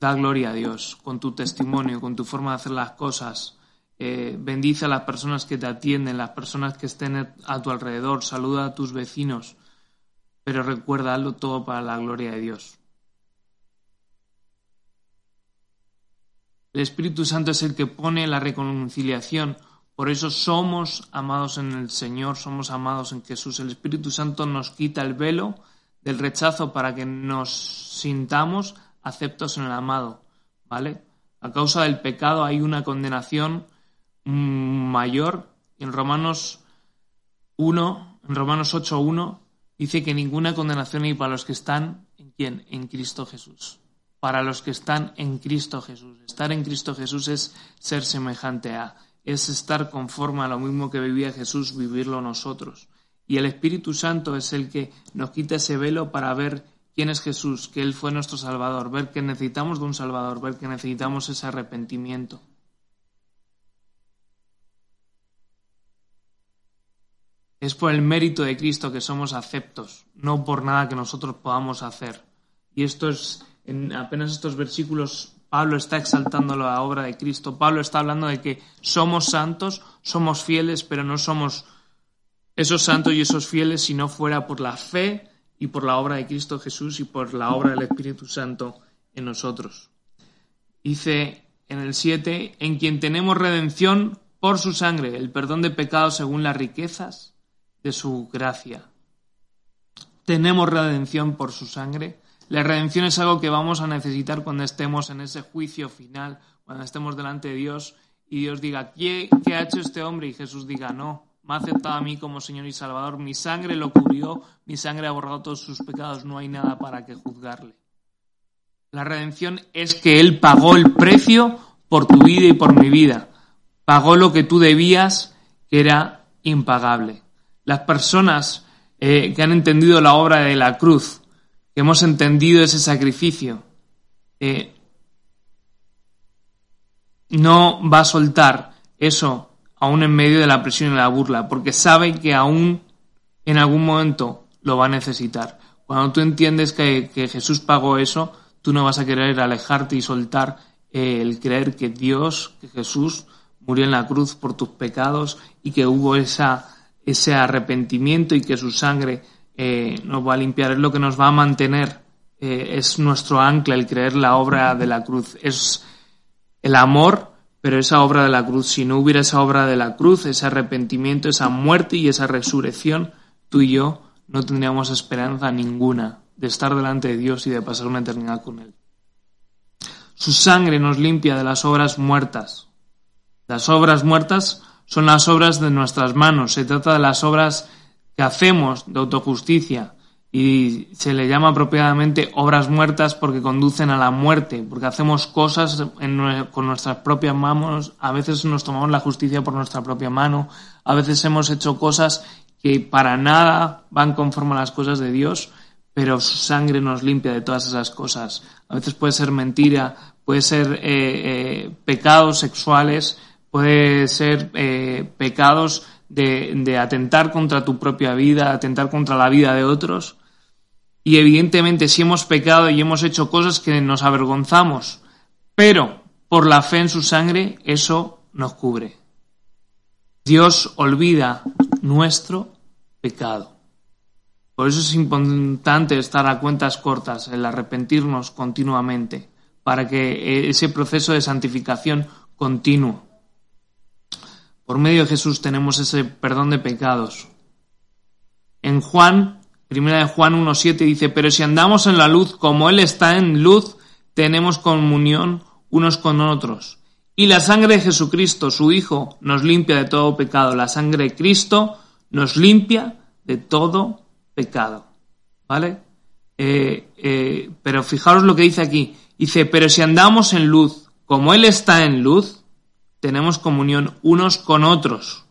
da gloria a Dios con tu testimonio, con tu forma de hacer las cosas. Eh, bendice a las personas que te atienden, las personas que estén a tu alrededor, saluda a tus vecinos, pero recuerda, todo para la gloria de Dios. El Espíritu Santo es el que pone la reconciliación. Por eso somos amados en el Señor, somos amados en Jesús. El Espíritu Santo nos quita el velo del rechazo para que nos sintamos aceptos en el amado. ¿Vale? A causa del pecado hay una condenación mayor. En Romanos 1, en Romanos 8.1, dice que ninguna condenación hay para los que están en quién? En Cristo Jesús para los que están en Cristo Jesús. Estar en Cristo Jesús es ser semejante a, es estar conforme a lo mismo que vivía Jesús, vivirlo nosotros. Y el Espíritu Santo es el que nos quita ese velo para ver quién es Jesús, que Él fue nuestro Salvador, ver que necesitamos de un Salvador, ver que necesitamos ese arrepentimiento. Es por el mérito de Cristo que somos aceptos, no por nada que nosotros podamos hacer. Y esto es en apenas estos versículos Pablo está exaltando la obra de Cristo. Pablo está hablando de que somos santos, somos fieles, pero no somos esos santos y esos fieles si no fuera por la fe y por la obra de Cristo Jesús y por la obra del Espíritu Santo en nosotros. Dice en el 7, en quien tenemos redención por su sangre, el perdón de pecados según las riquezas de su gracia. Tenemos redención por su sangre la redención es algo que vamos a necesitar cuando estemos en ese juicio final, cuando estemos delante de Dios y Dios diga, ¿qué, ha hecho este hombre? Y Jesús diga, no, me ha aceptado a mí como Señor y Salvador, mi sangre lo cubrió, mi sangre ha borrado todos sus pecados, no hay nada para que juzgarle. La redención es que Él pagó el precio por tu vida y por mi vida. Pagó lo que tú debías, que era impagable. Las personas eh, que han entendido la obra de la cruz, hemos entendido ese sacrificio, no va a soltar eso aún en medio de la presión y la burla, porque sabe que aún en algún momento lo va a necesitar. Cuando tú entiendes que, Jesús pagó eso, tú no vas a querer alejarte y soltar eh, el creer que Dios, que Jesús murió en la cruz por tus pecados y que hubo ese arrepentimiento y que su sangre nos va a limpiar, es lo que nos va a mantener, eh, es nuestro ancla el creer la obra de la cruz, es el amor, pero esa obra de la cruz, si no hubiera esa obra de la cruz, ese arrepentimiento, esa muerte y esa resurrección, tú y yo no tendríamos esperanza ninguna de estar delante de Dios y de pasar una eternidad con Él. Su sangre nos limpia de las obras muertas. Las obras muertas son las obras de nuestras manos. Se trata de las obras que hacemos de autojusticia y se le llama apropiadamente obras muertas porque conducen a la muerte, porque hacemos cosas con nuestras propias manos, a veces nos tomamos la justicia por nuestra propia mano, a veces hemos hecho cosas que para nada van conforme a las cosas de Dios, pero su sangre nos limpia de todas esas cosas. A veces puede ser mentira, puede ser eh, eh, pecados sexuales, puede ser eh, pecados de, atentar contra tu propia vida, atentar contra la vida de otros. Y evidentemente si hemos pecado y hemos hecho cosas que nos avergonzamos, pero por la fe en su sangre eso nos cubre. Dios olvida nuestro pecado. Por eso es importante estar a cuentas cortas, el arrepentirnos continuamente, para que ese proceso de santificación continuo. Por medio de Jesús tenemos ese perdón de pecados. En Juan, primera de Juan 1.7 dice, pero si andamos en la luz como Él está en luz, tenemos comunión unos con otros. Y la sangre de Jesucristo, su Hijo, nos limpia de todo pecado. La sangre de Cristo nos limpia de todo pecado. ¿Vale? Eh, eh, pero fijaros lo que dice aquí. Dice, pero si andamos en luz, como Él está en luz, tenemos comunión unos con otros.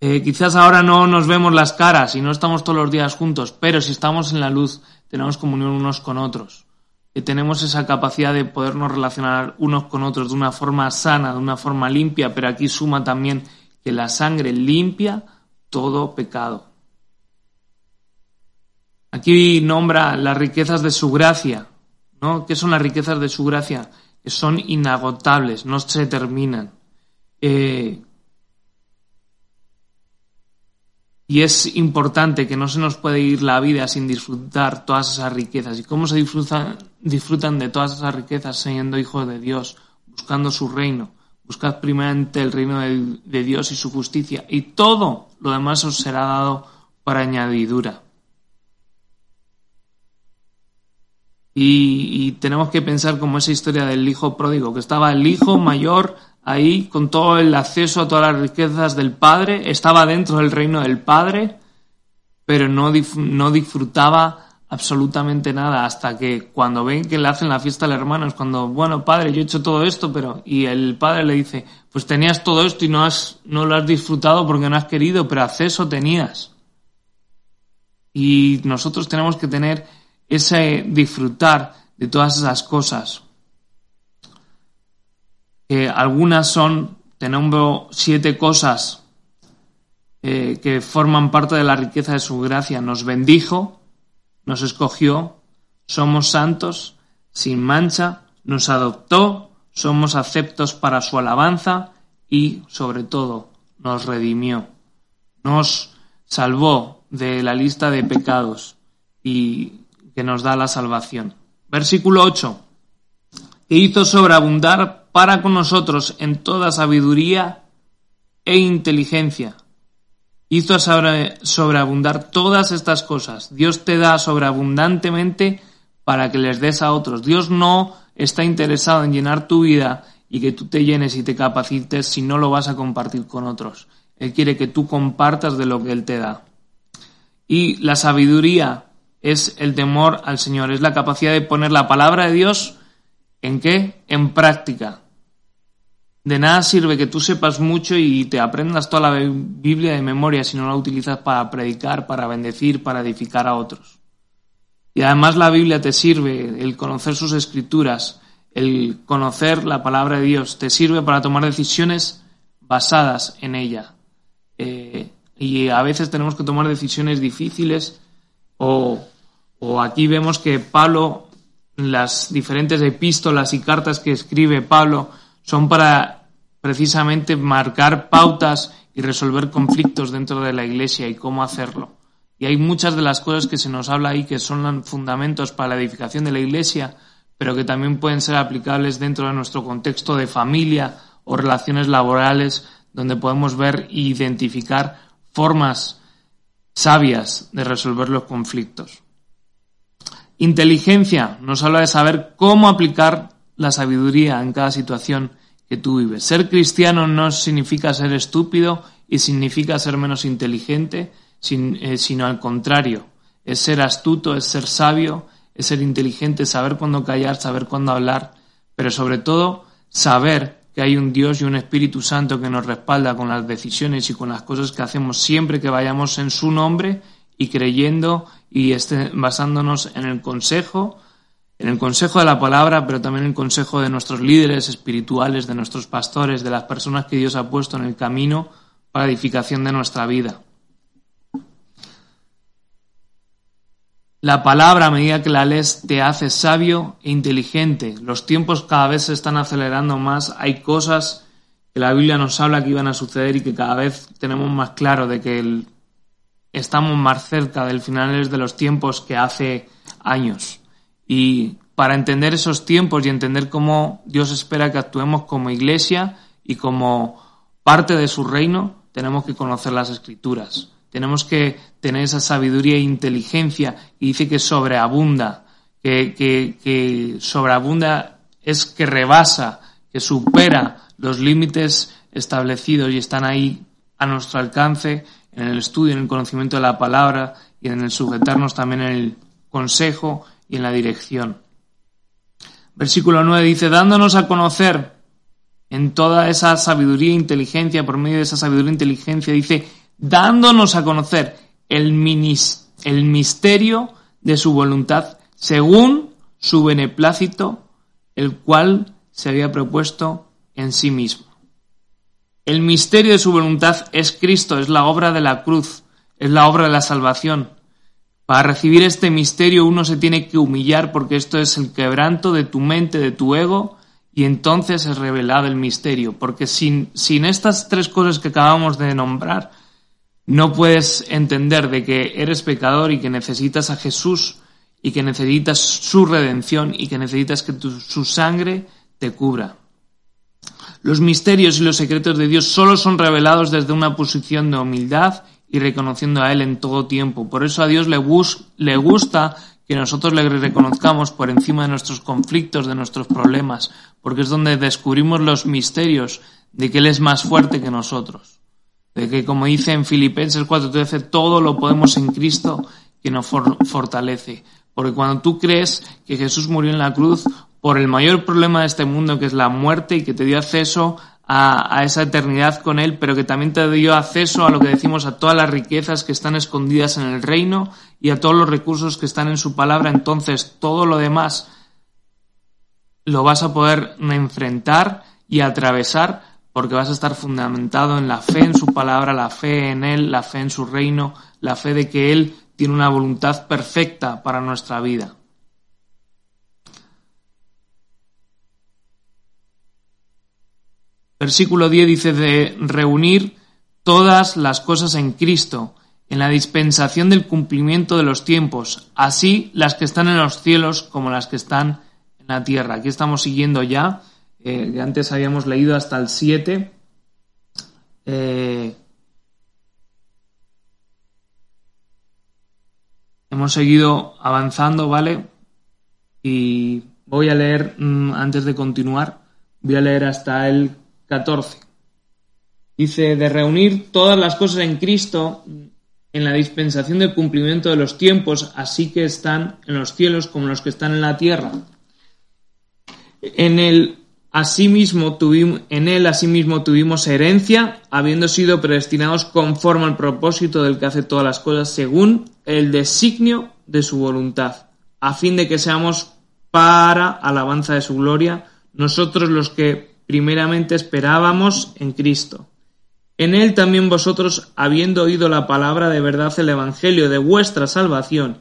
Eh, quizás ahora no nos vemos las caras y no estamos todos los días juntos, pero si estamos en la luz, tenemos comunión unos con otros. Que tenemos esa capacidad de podernos relacionar unos con otros de una forma sana, de una forma limpia, pero aquí suma también que la sangre limpia todo pecado. Aquí nombra las riquezas de su gracia, ¿no? ¿Qué son las riquezas de su gracia? Son inagotables, no se terminan. Eh, Y es importante que no se nos puede ir la vida sin disfrutar todas esas riquezas. ¿Y cómo se disfrutan, disfrutan de todas esas riquezas siendo hijos de Dios, buscando su reino? Buscad primeramente el reino de, Dios y su justicia, y todo lo demás os será dado para añadidura. Y, tenemos que pensar como esa historia del hijo pródigo, que estaba el hijo mayor ahí con todo el acceso a todas las riquezas del Padre, estaba dentro del reino del Padre, pero no, no disfrutaba absolutamente nada hasta que cuando ven que le hacen la fiesta al hermano es cuando, bueno, padre, yo he hecho todo esto, pero y el padre le dice, pues tenías todo esto y no has no lo has disfrutado porque no has querido, pero acceso tenías. Y nosotros tenemos que tener ese disfrutar de todas esas cosas algunas son, te nombro siete cosas eh, que forman parte de la riqueza de su gracia. Nos bendijo, nos escogió, somos santos, sin mancha, nos adoptó, somos aceptos para su alabanza y, sobre todo, nos redimió. Nos salvó de la lista de pecados y que nos da la salvación. Versículo 8. Que hizo sobreabundar para con nosotros en toda sabiduría e inteligencia. Hizo sobreabundar todas estas cosas. Dios te da sobreabundantemente para que les des a otros. Dios no está interesado en llenar tu vida y que tú te llenes y te capacites si no lo vas a compartir con otros. Él quiere que tú compartas de lo que Él te da. Y la sabiduría es el temor al Señor, es la capacidad de poner la palabra de Dios en qué? En práctica. De nada sirve que tú sepas mucho y te aprendas toda la Biblia de memoria si no la utilizas para predicar, para bendecir, para edificar a otros. Y además la Biblia te sirve, el conocer sus escrituras, el conocer la palabra de Dios, te sirve para tomar decisiones basadas en ella. Eh, y a veces tenemos que tomar decisiones difíciles o, o aquí vemos que Pablo, las diferentes epístolas y cartas que escribe Pablo, son para precisamente marcar pautas y resolver conflictos dentro de la Iglesia y cómo hacerlo. Y hay muchas de las cosas que se nos habla ahí que son fundamentos para la edificación de la Iglesia, pero que también pueden ser aplicables dentro de nuestro contexto de familia o relaciones laborales, donde podemos ver e identificar formas sabias de resolver los conflictos. Inteligencia nos habla de saber cómo aplicar la sabiduría en cada situación que tú vives. Ser cristiano no significa ser estúpido y significa ser menos inteligente, eh, sino al contrario. Es ser astuto, es ser sabio, es ser inteligente, saber cuándo callar, saber cuándo hablar, pero sobre todo saber que hay un Dios y un Espíritu Santo que nos respalda con las decisiones y con las cosas que hacemos siempre que vayamos en su nombre y creyendo y este, basándonos en el consejo en el consejo de la palabra, pero también en el consejo de nuestros líderes espirituales, de nuestros pastores, de las personas que Dios ha puesto en el camino para edificación de nuestra vida. La palabra, a medida que la lees, te hace sabio e inteligente. Los tiempos cada vez se están acelerando más. Hay cosas que la Biblia nos habla que iban a suceder y que cada vez tenemos más claro de que estamos más cerca del final de los tiempos que hace años. Y para entender esos tiempos y entender cómo Dios espera que actuemos como iglesia y como parte de su reino, tenemos que conocer las escrituras. Tenemos que tener esa sabiduría e inteligencia y dice que sobreabunda, que, que sobreabunda es que rebasa, que supera los límites establecidos y están ahí a nuestro alcance en el estudio, en el conocimiento de la palabra y en el sujetarnos también en el consejo y en la dirección. Versículo 9 dice, dándonos a conocer en toda esa sabiduría e inteligencia, por medio de esa sabiduría e inteligencia, dice, dándonos a conocer el, el misterio de su voluntad, según su beneplácito, el cual se había propuesto en sí mismo. El misterio de su voluntad es Cristo, es la obra de la cruz, es la obra de la salvación. Para recibir este misterio uno se tiene que humillar porque esto es el quebranto de tu mente, de tu ego, y entonces es revelado el misterio, porque sin, sin estas tres cosas que acabamos de nombrar, no puedes entender de que eres pecador y que necesitas a Jesús y que necesitas su redención y que necesitas que su sangre te cubra. Los misterios y los secretos de Dios solo son revelados desde una posición de humildad y reconociendo a Él en todo tiempo. Por eso a Dios le, gusta que nosotros le reconozcamos por encima de nuestros conflictos, de nuestros problemas, porque es donde descubrimos los misterios de que Él es más fuerte que nosotros. De que, como dice en Filipenses 4:13, todo lo podemos en Cristo que nos fortalece. Porque cuando tú crees que Jesús murió en la cruz por el mayor problema de este mundo, que es la muerte, y que te dio acceso a, esa eternidad con Él, pero que también te dio acceso a lo que decimos, a todas las riquezas que están escondidas en el reino y a todos los recursos que están en su palabra, entonces todo lo demás lo vas a poder enfrentar y atravesar porque vas a estar fundamentado en la fe en su palabra, la fe en Él, la fe en su reino, la fe de que Él tiene una voluntad perfecta para nuestra vida. Versículo 10 dice de reunir todas las cosas en Cristo, en la dispensación del cumplimiento de los tiempos, así las que están en los cielos como las que están en la tierra. Aquí estamos siguiendo ya, eh, antes habíamos leído hasta el 7. Eh, hemos seguido avanzando, ¿vale? Y voy a leer, mm, antes de continuar, voy a leer hasta el 14. Dice, de reunir todas las cosas en Cristo en la dispensación del cumplimiento de los tiempos, así que están en los cielos como los que están en la tierra. En el asimismo tuvimos, en él asimismo tuvimos herencia, habiendo sido predestinados conforme al propósito del que hace todas las cosas según el designio de su voluntad, a fin de que seamos para alabanza de su gloria, nosotros los que primeramente esperábamos en Cristo. En él también vosotros, habiendo oído la palabra de verdad, el Evangelio de vuestra salvación,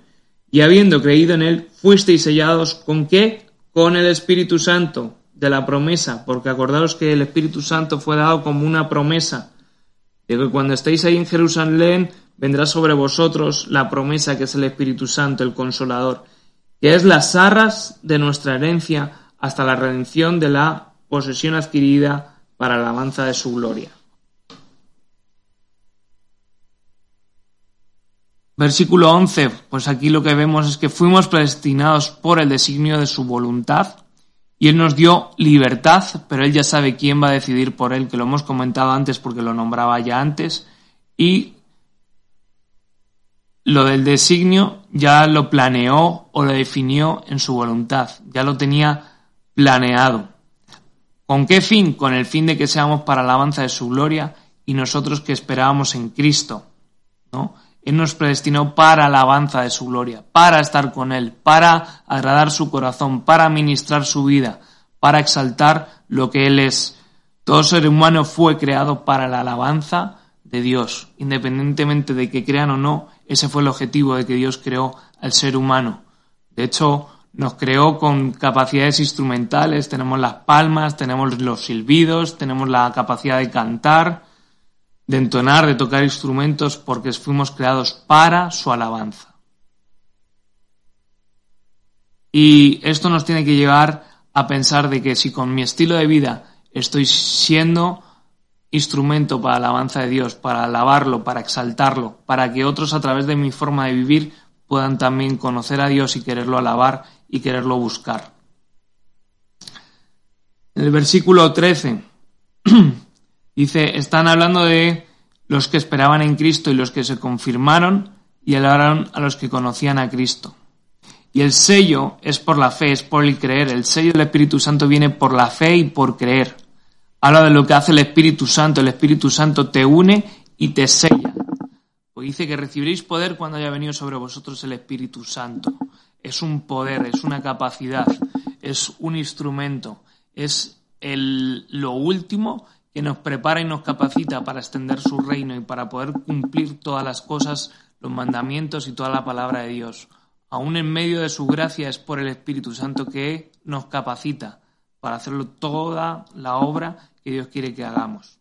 y habiendo creído en él, fuisteis sellados con qué? Con el Espíritu Santo de la promesa, porque acordaros que el Espíritu Santo fue dado como una promesa, de que cuando estéis ahí en Jerusalén vendrá sobre vosotros la promesa que es el Espíritu Santo, el Consolador, que es las arras de nuestra herencia hasta la redención de la posesión adquirida para la alabanza de su gloria. Versículo 11, pues aquí lo que vemos es que fuimos predestinados por el designio de su voluntad y Él nos dio libertad, pero Él ya sabe quién va a decidir por Él, que lo hemos comentado antes porque lo nombraba ya antes, y lo del designio ya lo planeó o lo definió en su voluntad, ya lo tenía planeado. ¿Con qué fin? Con el fin de que seamos para alabanza de su gloria y nosotros que esperábamos en Cristo, ¿no? Él nos predestinó para alabanza de su gloria, para estar con Él, para agradar su corazón, para ministrar su vida, para exaltar lo que Él es. Todo ser humano fue creado para la alabanza de Dios, independientemente de que crean o no, ese fue el objetivo de que Dios creó al ser humano. De hecho, nos creó con capacidades instrumentales, tenemos las palmas, tenemos los silbidos, tenemos la capacidad de cantar, de entonar, de tocar instrumentos, porque fuimos creados para su alabanza. Y esto nos tiene que llevar a pensar de que si con mi estilo de vida estoy siendo instrumento para la alabanza de Dios, para alabarlo, para exaltarlo, para que otros a través de mi forma de vivir puedan también conocer a Dios y quererlo alabar y quererlo buscar. En el versículo 13 dice, están hablando de los que esperaban en Cristo y los que se confirmaron y alabaron a los que conocían a Cristo. Y el sello es por la fe, es por el creer. El sello del Espíritu Santo viene por la fe y por creer. Habla de lo que hace el Espíritu Santo. El Espíritu Santo te une y te sella. Pues dice que recibiréis poder cuando haya venido sobre vosotros el Espíritu Santo. Es un poder, es una capacidad, es un instrumento, es el, lo último que nos prepara y nos capacita para extender su reino y para poder cumplir todas las cosas, los mandamientos y toda la palabra de Dios aún en medio de su gracia, es por el Espíritu Santo que nos capacita para hacerlo toda la obra que Dios quiere que hagamos.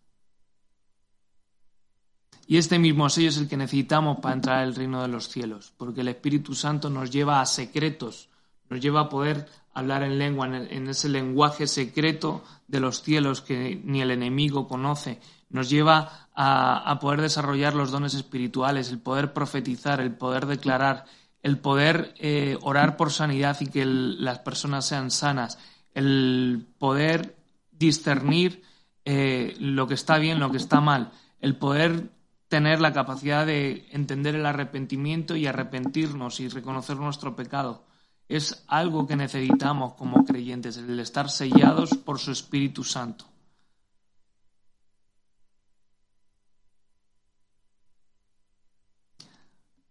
Y este mismo sello es el que necesitamos para entrar al reino de los cielos, porque el Espíritu Santo nos lleva a secretos, nos lleva a poder hablar en lengua, en, ese lenguaje secreto de los cielos que ni el enemigo conoce, nos lleva a poder desarrollar los dones espirituales, el poder profetizar, el poder declarar, el poder eh, orar por sanidad y que las personas sean sanas, el poder discernir eh, lo que está bien, lo que está mal, el poder tener la capacidad de entender el arrepentimiento y arrepentirnos y reconocer nuestro pecado. Es algo que necesitamos como creyentes, el estar sellados por su Espíritu Santo.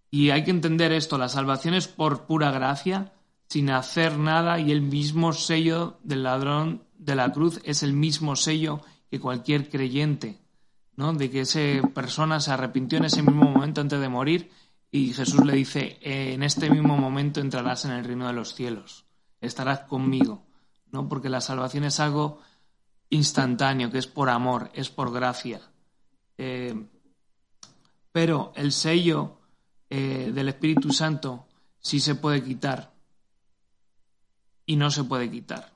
Y hay que entender esto, la salvación es por pura gracia, sin hacer nada, y el mismo sello del ladrón de la cruz es el mismo sello que cualquier creyente, ¿no? De que esa persona se arrepintió en ese mismo momento antes de morir y Jesús le dice, en este mismo momento entrarás en el reino de los cielos, estarás conmigo, ¿no? Porque la salvación es algo instantáneo, que es por amor, es por gracia. Eh, pero el sello eh, del Espíritu Santo sí se puede quitar y no se puede quitar.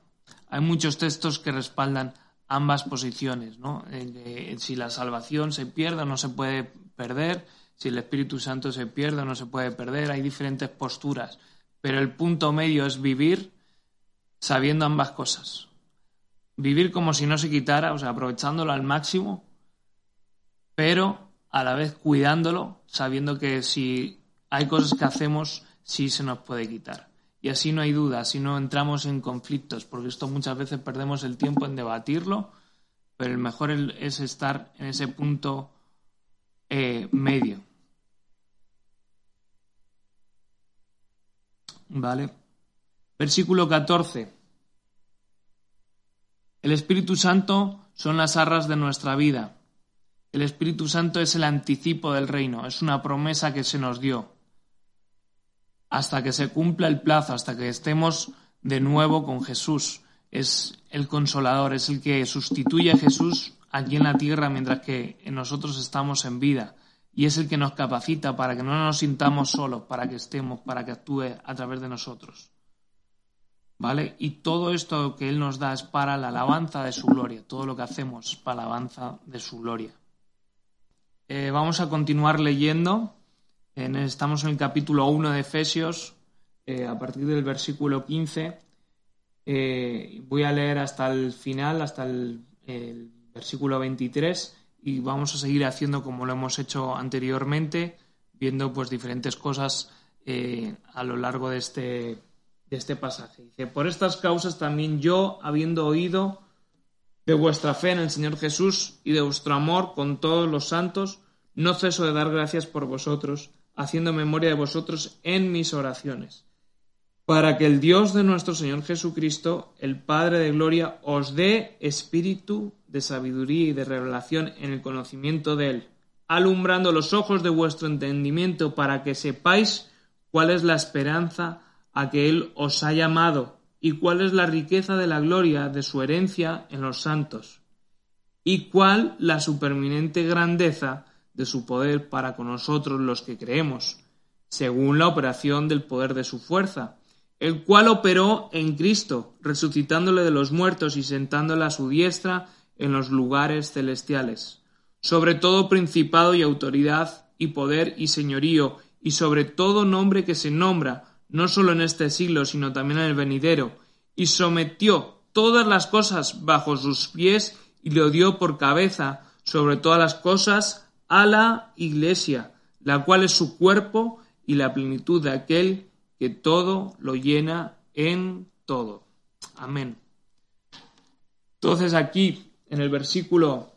Hay muchos textos que respaldan ambas posiciones, ¿no? si la salvación se pierde o no se puede perder, si el Espíritu Santo se pierde o no se puede perder, hay diferentes posturas, pero el punto medio es vivir sabiendo ambas cosas. Vivir como si no se quitara, o sea, aprovechándolo al máximo, pero a la vez cuidándolo, sabiendo que si hay cosas que hacemos, sí se nos puede quitar. Y así no hay duda, así no entramos en conflictos, porque esto muchas veces perdemos el tiempo en debatirlo, pero el mejor es estar en ese punto eh, medio. ¿Vale? Versículo 14. El Espíritu Santo son las arras de nuestra vida el Espíritu Santo es el anticipo del reino, es una promesa que se nos dio. Hasta que se cumpla el plazo, hasta que estemos de nuevo con Jesús. Es el consolador, es el que sustituye a Jesús aquí en la tierra mientras que nosotros estamos en vida. Y es el que nos capacita para que no nos sintamos solos, para que estemos, para que actúe a través de nosotros. ¿Vale? Y todo esto que Él nos da es para la alabanza de su gloria. Todo lo que hacemos es para la alabanza de su gloria. Eh, vamos a continuar leyendo. estamos en el capítulo 1 de Efesios, eh, a partir del versículo 15. Eh, voy a leer hasta el final, hasta el, versículo 23, y vamos a seguir haciendo como lo hemos hecho anteriormente, viendo pues diferentes cosas a lo largo de este, de este pasaje. Dice, por estas causas también yo, habiendo oído de vuestra fe en el Señor Jesús y de vuestro amor con todos los santos, no ceso de dar gracias por vosotros, haciendo memoria de vosotros en mis oraciones, para que el Dios de nuestro Señor Jesucristo, el Padre de Gloria, os dé espíritu de sabiduría y de revelación en el conocimiento de Él, alumbrando los ojos de vuestro entendimiento para que sepáis cuál es la esperanza a que Él os ha llamado y cuál es la riqueza de la gloria de su herencia en los santos y cuál la superminente grandeza de su poder para con nosotros los que creemos, según la operación del poder de su fuerza, el cual operó en Cristo, resucitándole de los muertos y sentándole a su diestra en los lugares celestiales, sobre todo principado y autoridad y poder y señorío, y sobre todo nombre que se nombra, no solo en este siglo, sino también en el venidero, y sometió todas las cosas bajo sus pies y lo dio por cabeza sobre todas las cosas a la Iglesia, la cual es su cuerpo y la plenitud de aquel que todo lo llena en todo. Amén. Entonces aquí, en el versículo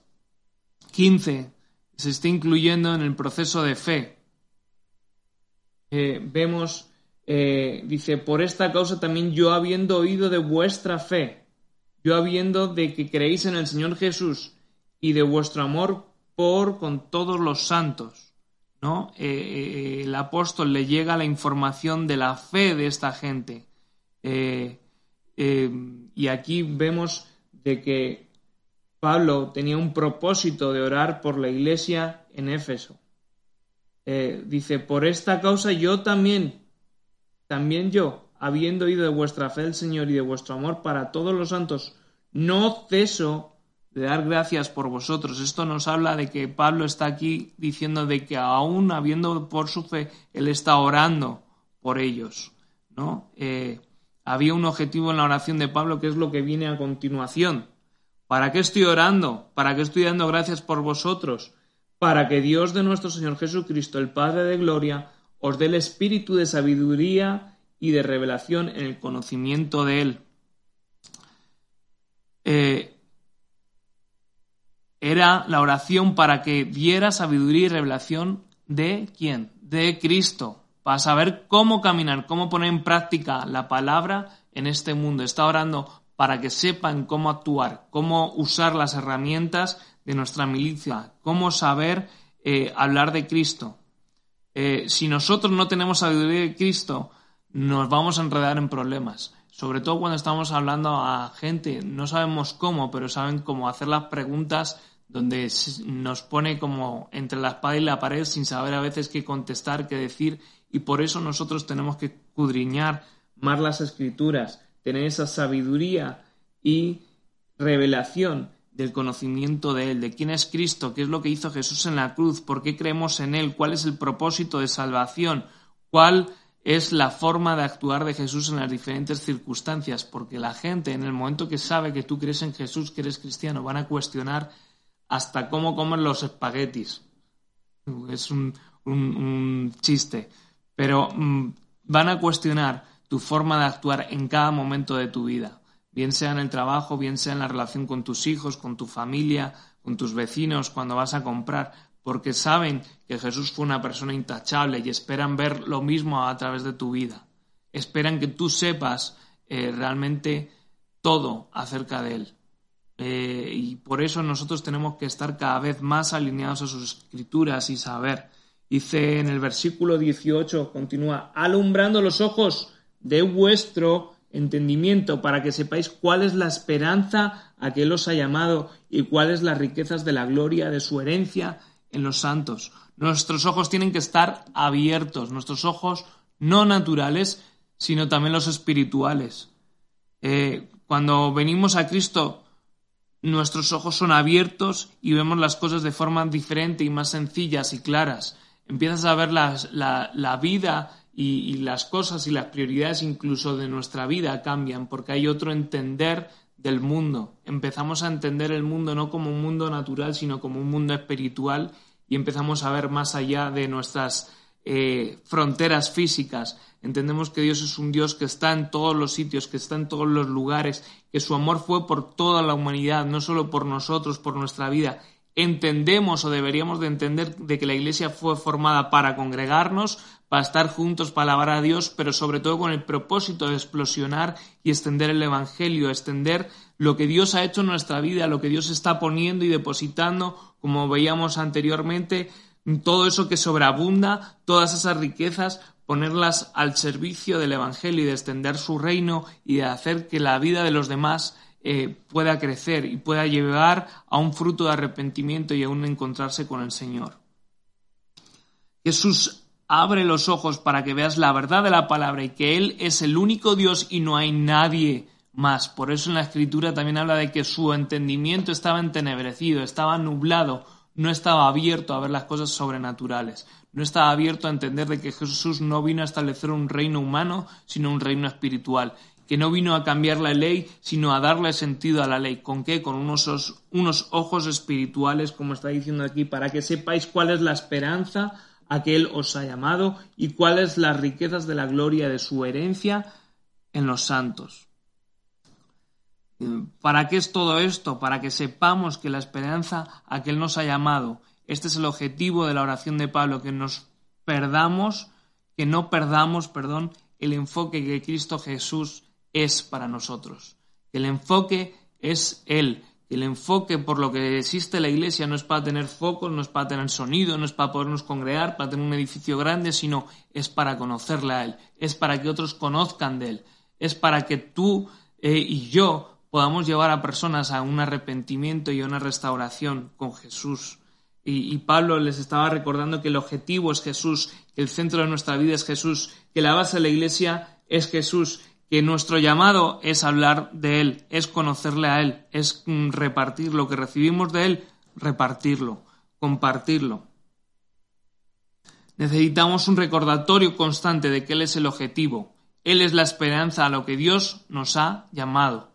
15, se está incluyendo en el proceso de fe. Eh, vemos, eh, dice, por esta causa también yo habiendo oído de vuestra fe, yo habiendo de que creéis en el Señor Jesús y de vuestro amor por con todos los santos, ¿no? Eh, eh, el apóstol le llega la información de la fe de esta gente. Eh, y aquí vemos de que Pablo tenía un propósito de orar por la iglesia en Éfeso. dice, por esta causa yo también, también yo, habiendo oído de vuestra fe el Señor y de vuestro amor para todos los santos, no ceso de dar gracias por vosotros. Esto nos habla de que Pablo está aquí diciendo de que aún habiendo por su fe, él está orando por ellos. ¿no? Eh, había un objetivo en la oración de Pablo que es lo que viene a continuación. ¿Para qué estoy orando? ¿Para qué estoy dando gracias por vosotros? Para que Dios de nuestro Señor Jesucristo, el Padre de Gloria, os dé el espíritu de sabiduría y de revelación en el conocimiento de Él. Eh, era la oración para que diera sabiduría y revelación de quién? De Cristo, para saber cómo caminar, cómo poner en práctica la palabra en este mundo. Está orando para que sepan cómo actuar, cómo usar las herramientas de nuestra milicia, cómo saber eh, hablar de Cristo. Eh, si nosotros no tenemos sabiduría de Cristo, nos vamos a enredar en problemas. Sobre todo cuando estamos hablando a gente, no sabemos cómo, pero saben cómo hacer las preguntas donde nos pone como entre la espada y la pared sin saber a veces qué contestar, qué decir, y por eso nosotros tenemos que cudriñar más las escrituras, tener esa sabiduría y revelación del conocimiento de Él, de quién es Cristo, qué es lo que hizo Jesús en la cruz, por qué creemos en Él, cuál es el propósito de salvación, cuál es la forma de actuar de Jesús en las diferentes circunstancias, porque la gente en el momento que sabe que tú crees en Jesús, que eres cristiano, van a cuestionar hasta cómo comen los espaguetis. Es un, chiste, pero mm, van a cuestionar tu forma de actuar en cada momento de tu vida, bien sea en el trabajo, bien sea en la relación con tus hijos, con tu familia, con tus vecinos, cuando vas a comprar, porque saben que Jesús fue una persona intachable y esperan ver lo mismo a través de tu vida. Esperan que tú sepas eh, realmente todo acerca de Él. Eh, y por eso nosotros tenemos que estar cada vez más alineados a sus escrituras y saber. Dice en el versículo 18, continúa, alumbrando los ojos de vuestro entendimiento para que sepáis cuál es la esperanza a que Él os ha llamado y cuáles las riquezas de la gloria de su herencia en los santos. Nuestros ojos tienen que estar abiertos, nuestros ojos no naturales, sino también los espirituales. Eh, cuando venimos a Cristo, nuestros ojos son abiertos y vemos las cosas de forma diferente y más sencillas y claras. Empiezas a ver la, vida y, y, las cosas y las prioridades incluso de nuestra vida cambian porque hay otro entender del mundo. Empezamos a entender el mundo no como un mundo natural, sino como un mundo espiritual y empezamos a ver más allá de nuestras eh, fronteras físicas. Entendemos que Dios es un Dios que está en todos los sitios, que está en todos los lugares, que su amor fue por toda la humanidad, no solo por nosotros, por nuestra vida. Entendemos o deberíamos de entender de que la Iglesia fue formada para congregarnos, para estar juntos, para alabar a Dios, pero sobre todo con el propósito de explosionar y extender el Evangelio, extender lo que Dios ha hecho en nuestra vida, lo que Dios está poniendo y depositando, como veíamos anteriormente, todo eso que sobreabunda, todas esas riquezas, ponerlas al servicio del Evangelio y de extender su reino y de hacer que la vida de los demás eh, pueda crecer y pueda llevar a un fruto de arrepentimiento y a un encontrarse con el Señor. Jesús abre los ojos para que veas la verdad de la palabra y que Él es el único Dios y no hay nadie más. Por eso en la Escritura también habla de que su entendimiento estaba entenebrecido, estaba nublado, no estaba abierto a ver las cosas sobrenaturales, no estaba abierto a entender de que Jesús no vino a establecer un reino humano, sino un reino espiritual, que no vino a cambiar la ley, sino a darle sentido a la ley. ¿Con qué? Con unos, unos ojos espirituales, como está diciendo aquí, para que sepáis cuál es la esperanza a que Él os ha llamado y cuáles las riquezas de la gloria de su herencia en los santos. ¿Para qué es todo esto? Para que sepamos que la esperanza a que Él nos ha llamado, este es el objetivo de la oración de Pablo, que nos perdamos, que no perdamos, perdón, el enfoque que Cristo Jesús es para nosotros. El enfoque es Él, el enfoque por lo que existe la iglesia no es para tener focos, no es para tener sonido, no es para podernos congregar, para tener un edificio grande, sino es para conocerle a Él, es para que otros conozcan de Él, es para que tú eh, y yo podamos llevar a personas a un arrepentimiento y a una restauración con Jesús. Y, y Pablo les estaba recordando que el objetivo es Jesús, que el centro de nuestra vida es Jesús, que la base de la iglesia es Jesús que nuestro llamado es hablar de Él, es conocerle a Él, es mm, repartir lo que recibimos de Él, repartirlo, compartirlo. Necesitamos un recordatorio constante de que Él es el objetivo, Él es la esperanza a lo que Dios nos ha llamado.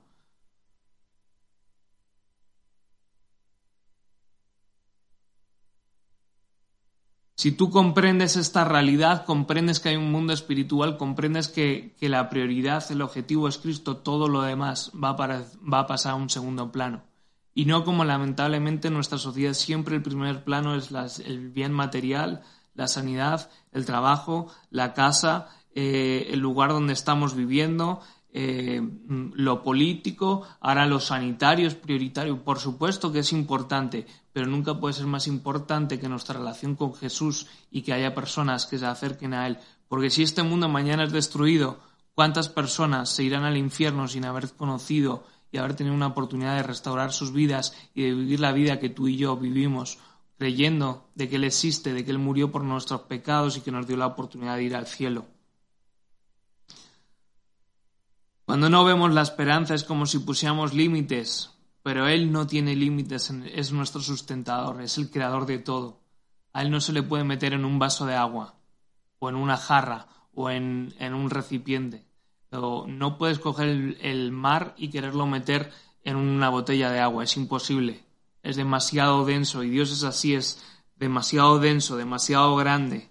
Si tú comprendes esta realidad, comprendes que hay un mundo espiritual, comprendes que, la prioridad, el objetivo es Cristo, todo lo demás va a, va a pasar a un segundo plano. Y no como lamentablemente en nuestra sociedad siempre el primer plano es el bien material, la sanidad, el trabajo, la casa, eh, el lugar donde estamos viviendo, eh, lo político, ahora lo sanitario es prioritario. Por supuesto que es importante, pero nunca puede ser más importante que nuestra relación con Jesús y que haya personas que se acerquen a Él. Porque si este mundo mañana es destruido, ¿cuántas personas se irán al infierno sin haber conocido y haber tenido una oportunidad de restaurar sus vidas y de vivir la vida que tú y yo vivimos, creyendo de que Él existe, de que Él murió por nuestros pecados y que nos dio la oportunidad de ir al cielo? Cuando no vemos la esperanza es como si pusiéramos límites, pero Él no tiene límites, es nuestro sustentador, es el creador de todo. A Él no se le puede meter en un vaso de agua, o en una jarra, o en, un recipiente. no puedes coger el, mar y quererlo meter en una botella de agua, es imposible. Es demasiado denso y Dios es así, es demasiado denso, demasiado grande.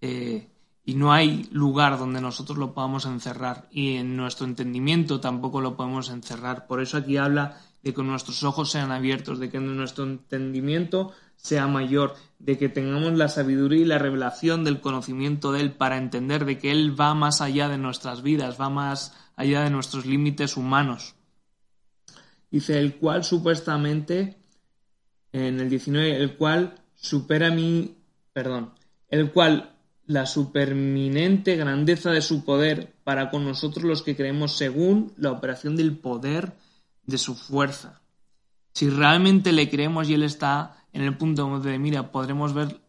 Eh, y no hay lugar donde nosotros lo podamos encerrar y en nuestro entendimiento tampoco lo podemos encerrar. Por eso aquí habla de que nuestros ojos sean abiertos, de que nuestro entendimiento sea mayor, de que tengamos la sabiduría y la revelación del conocimiento de Él para entender de que Él va más allá de nuestras vidas, va más allá de nuestros límites humanos. Dice, el cual supuestamente, en el 19, el cual supera mi, perdón, el cual la superminente grandeza de su poder para con nosotros los que creemos según la operación del poder de su fuerza. Si realmente le creemos y Él está en el punto de mira, podremos ver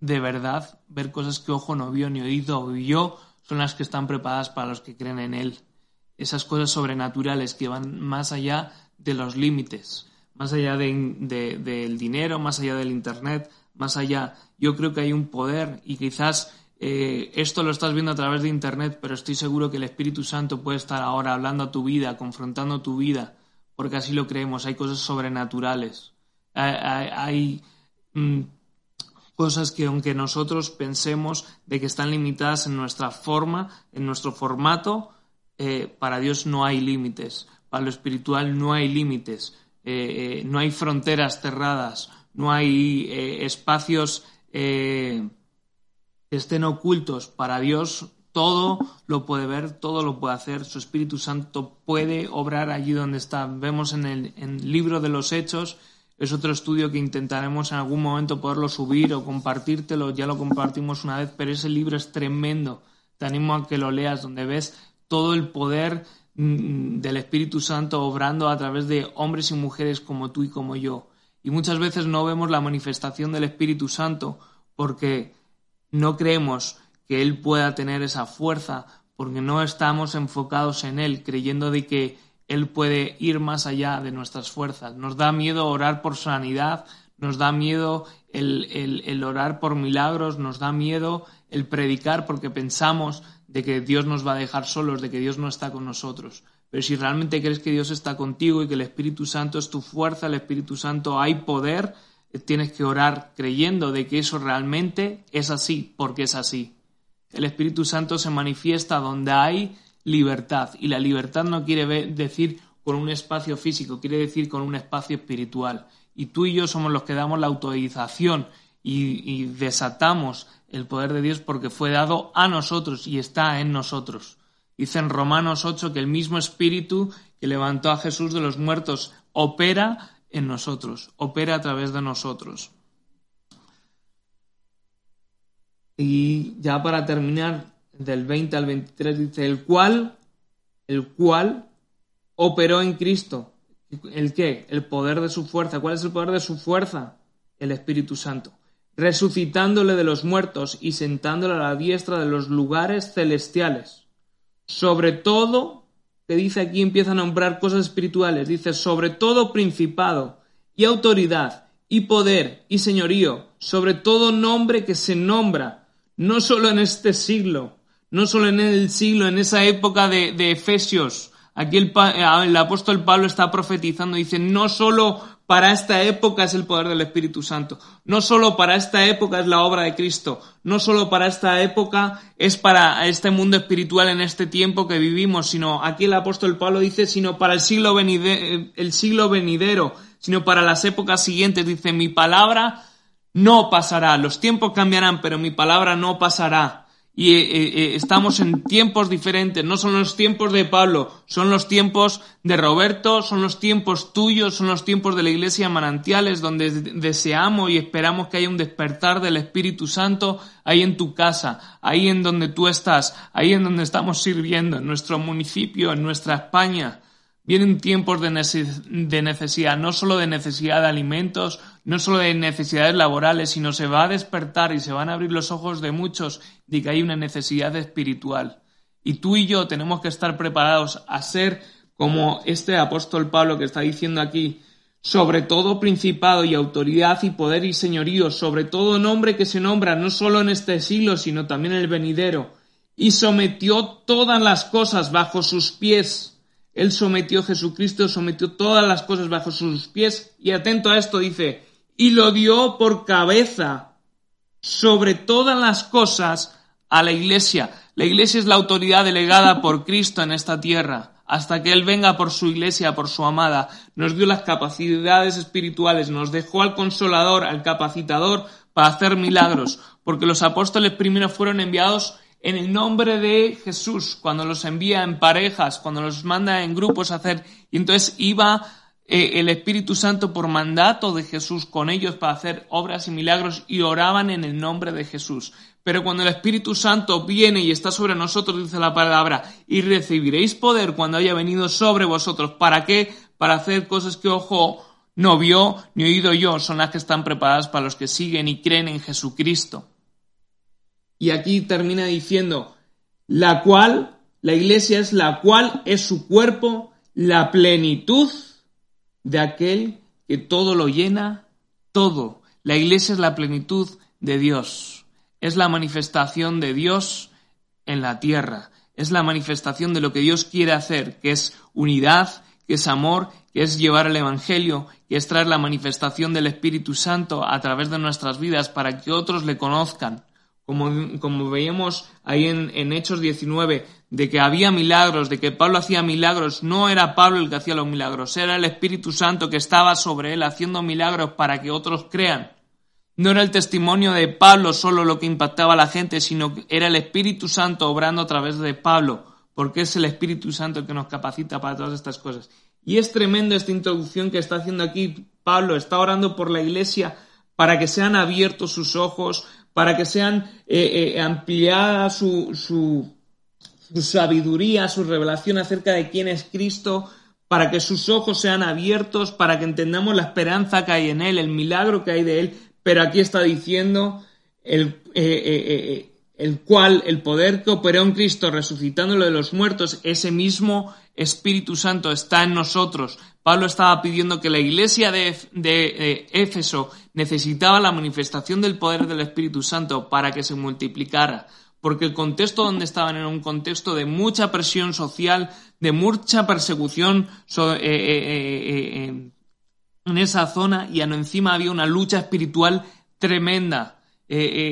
de verdad, ver cosas que ojo no vio ni oído vio, son las que están preparadas para los que creen en Él. Esas cosas sobrenaturales que van más allá de los límites, más allá del dinero, más allá del Internet, más allá. Yo creo que hay un poder y quizás eh, esto lo estás viendo a través de Internet, pero estoy seguro que el Espíritu Santo puede estar ahora hablando a tu vida, confrontando tu vida, porque así lo creemos. Hay cosas sobrenaturales. Hay, mm, cosas que aunque nosotros pensemos de que están limitadas en nuestra forma, en nuestro formato, eh, para Dios no hay límites. Para lo espiritual no hay límites. Eh, no hay fronteras cerradas. No hay espacios estén ocultos para Dios, todo lo puede ver, todo lo puede hacer, su Espíritu Santo puede obrar allí donde está. Vemos en el, libro de los Hechos, es otro estudio que intentaremos en algún momento poderlo subir o compartírtelo, ya lo compartimos una vez, pero ese libro es tremendo te animo a que lo leas, donde ves todo el poder mm, del Espíritu Santo obrando a través de hombres y mujeres como tú y como yo. Y muchas veces no vemos la manifestación del Espíritu Santo porque no creemos que Él pueda tener esa fuerza, porque no estamos enfocados en Él, creyendo de que Él puede ir más allá de nuestras fuerzas. Nos da miedo orar por sanidad, nos da miedo el, el, orar por milagros, nos da miedo el predicar porque pensamos de que Dios nos va a dejar solos, de que Dios no está con nosotros. Pero si realmente crees que Dios está contigo y que el Espíritu Santo es tu fuerza, el Espíritu Santo hay poder, tienes que orar creyendo de que eso realmente es así, porque es así. El Espíritu Santo se manifiesta donde hay libertad y la libertad no quiere decir con un espacio físico, quiere decir con un espacio espiritual y tú y yo somos los que damos la autorización y, desatamos el poder de Dios porque fue dado a nosotros y está en nosotros. Dice en Romanos 8 que el mismo Espíritu que levantó a Jesús de los muertos opera en nosotros, opera a través de nosotros. Y ya para terminar, del 20 al 23 dice, el cual, el cual operó en Cristo ¿El qué? El poder de su fuerza. ¿Cuál es el poder de su fuerza? El Espíritu Santo. Resucitándole de los muertos y sentándole a la diestra de los lugares celestiales. Sobre todo, que dice aquí, empieza a nombrar cosas espirituales. Dice, sobre todo principado y autoridad y poder y señorío, sobre todo nombre que se nombra, no solo en este siglo, no solo en el siglo, en esa época de, de Efesios, Aquí el, el, apóstol Pablo está profetizando, dice, no solo para esta época es el poder del Espíritu Santo, no solo para esta época es la obra de Cristo, no solo para esta época es para este mundo espiritual en este tiempo que vivimos, sino aquí el apóstol Pablo dice, sino para el siglo, el siglo venidero, sino para las épocas siguientes, dice, mi palabra no pasará, los tiempos cambiarán, pero mi palabra no pasará y eh, eh, estamos en tiempos diferentes. No son los tiempos de Pablo, son los tiempos de Roberto, son los tiempos tuyos, son los tiempos de la iglesia Manantiales, donde deseamos y esperamos que haya un despertar del Espíritu Santo ahí en tu casa, ahí en donde tú estás, ahí en donde estamos sirviendo, en nuestro municipio, en nuestra España. Vienen tiempos de, necesidad, no solo de necesidad de alimentos, no solo de necesidades laborales, sino se va a despertar y se van a abrir los ojos de muchos de que hay una necesidad espiritual. Y tú y yo tenemos que estar preparados a ser como este apóstol Pablo que está diciendo aquí, sobre todo principado y autoridad y poder y señorío, sobre todo nombre que se nombra no solo en este siglo, sino también en el venidero, y sometió todas las cosas bajo sus pies él sometió, Jesucristo sometió todas las cosas bajo sus pies y atento a esto dice, y lo dio por cabeza sobre todas las cosas a la iglesia. La iglesia es la autoridad delegada por Cristo en esta tierra. Hasta que Él venga por su iglesia, por su amada, nos dio las capacidades espirituales, nos dejó al consolador, al capacitador para hacer milagros, porque los apóstoles primero fueron enviados en el nombre de Jesús, cuando los envía en parejas, cuando los manda en grupos a hacer, y entonces iba eh, el Espíritu Santo por mandato de Jesús con ellos para hacer obras y milagros y oraban en el nombre de Jesús. Pero cuando el Espíritu Santo viene y está sobre nosotros, dice la palabra, y recibiréis poder cuando haya venido sobre vosotros. ¿Para qué? Para hacer cosas que ojo no vio ni oído yo, son las que están preparadas para los que siguen y creen en Jesucristo. Y aquí termina diciendo, la cual, la iglesia es la cual es su cuerpo, la plenitud de aquel que todo lo llena, todo. La iglesia es la plenitud de Dios. Es la manifestación de Dios en la tierra. Es la manifestación de lo que Dios quiere hacer, que es unidad, que es amor, que es llevar el Evangelio, que es traer la manifestación del Espíritu Santo a través de nuestras vidas para que otros le conozcan. Como, veíamos ahí en, en, Hechos 19, de que había milagros, de que Pablo hacía milagros, no era Pablo el que hacía los milagros, era el Espíritu Santo que estaba sobre él haciendo milagros para que otros crean. No era el testimonio de Pablo solo lo que impactaba a la gente, sino que era el Espíritu Santo obrando a través de Pablo, porque es el Espíritu Santo el que nos capacita para todas estas cosas. Y es tremendo esta introducción que está haciendo aquí Pablo, está orando por la iglesia para que sean abiertos sus ojos, para que sean eh, eh, ampliada su, su, sabiduría, su revelación acerca de quién es Cristo, para que sus ojos sean abiertos, para que entendamos la esperanza que hay en Él, el milagro que hay de Él, pero aquí está diciendo el, eh, el cual el poder que operó en Cristo resucitándolo de los muertos, ese mismo Espíritu Santo está en nosotros. Pablo estaba pidiendo que la iglesia de, Éfeso necesitaba la manifestación del poder del Espíritu Santo para que se multiplicara, porque el contexto donde estaban era un contexto de mucha presión social, de mucha persecución eh, eh, eh, en esa zona y encima había una lucha espiritual tremenda.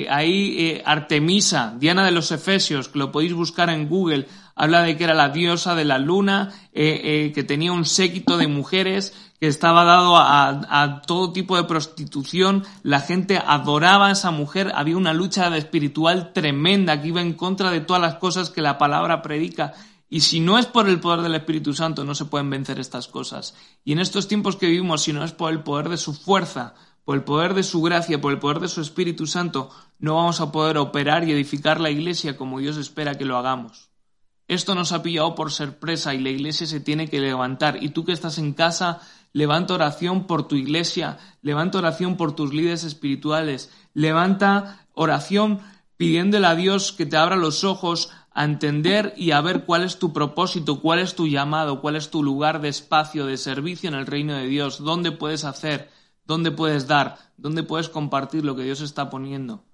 Ahí Artemisa, Diana de los Efesios, que lo podéis buscar en Google, habla de que era la diosa de la luna, que tenía un séquito de mujeres, que estaba dado a, a, todo tipo de prostitución, la gente adoraba a esa mujer, había una lucha espiritual tremenda que iba en contra de todas las cosas que la palabra predica. Y si no es por el poder del Espíritu Santo, no se pueden vencer estas cosas. Y en estos tiempos que vivimos, si no es por el poder de su fuerza, por el poder de su gracia, por el poder de su Espíritu Santo, no vamos a poder operar y edificar la iglesia como Dios espera que lo hagamos. Esto nos ha pillado por sorpresa y la iglesia se tiene que levantar. Y tú que estás en casa, levanta oración por tu iglesia, levanta oración por tus líderes espirituales, levanta oración pidiéndole a Dios que te abra los ojos a entender y a ver cuál es tu propósito, cuál es tu llamado, cuál es tu lugar de espacio, de servicio en el reino de Dios, dónde puedes hacer dónde puedes dar, dónde puedes compartir lo que Dios está poniendo.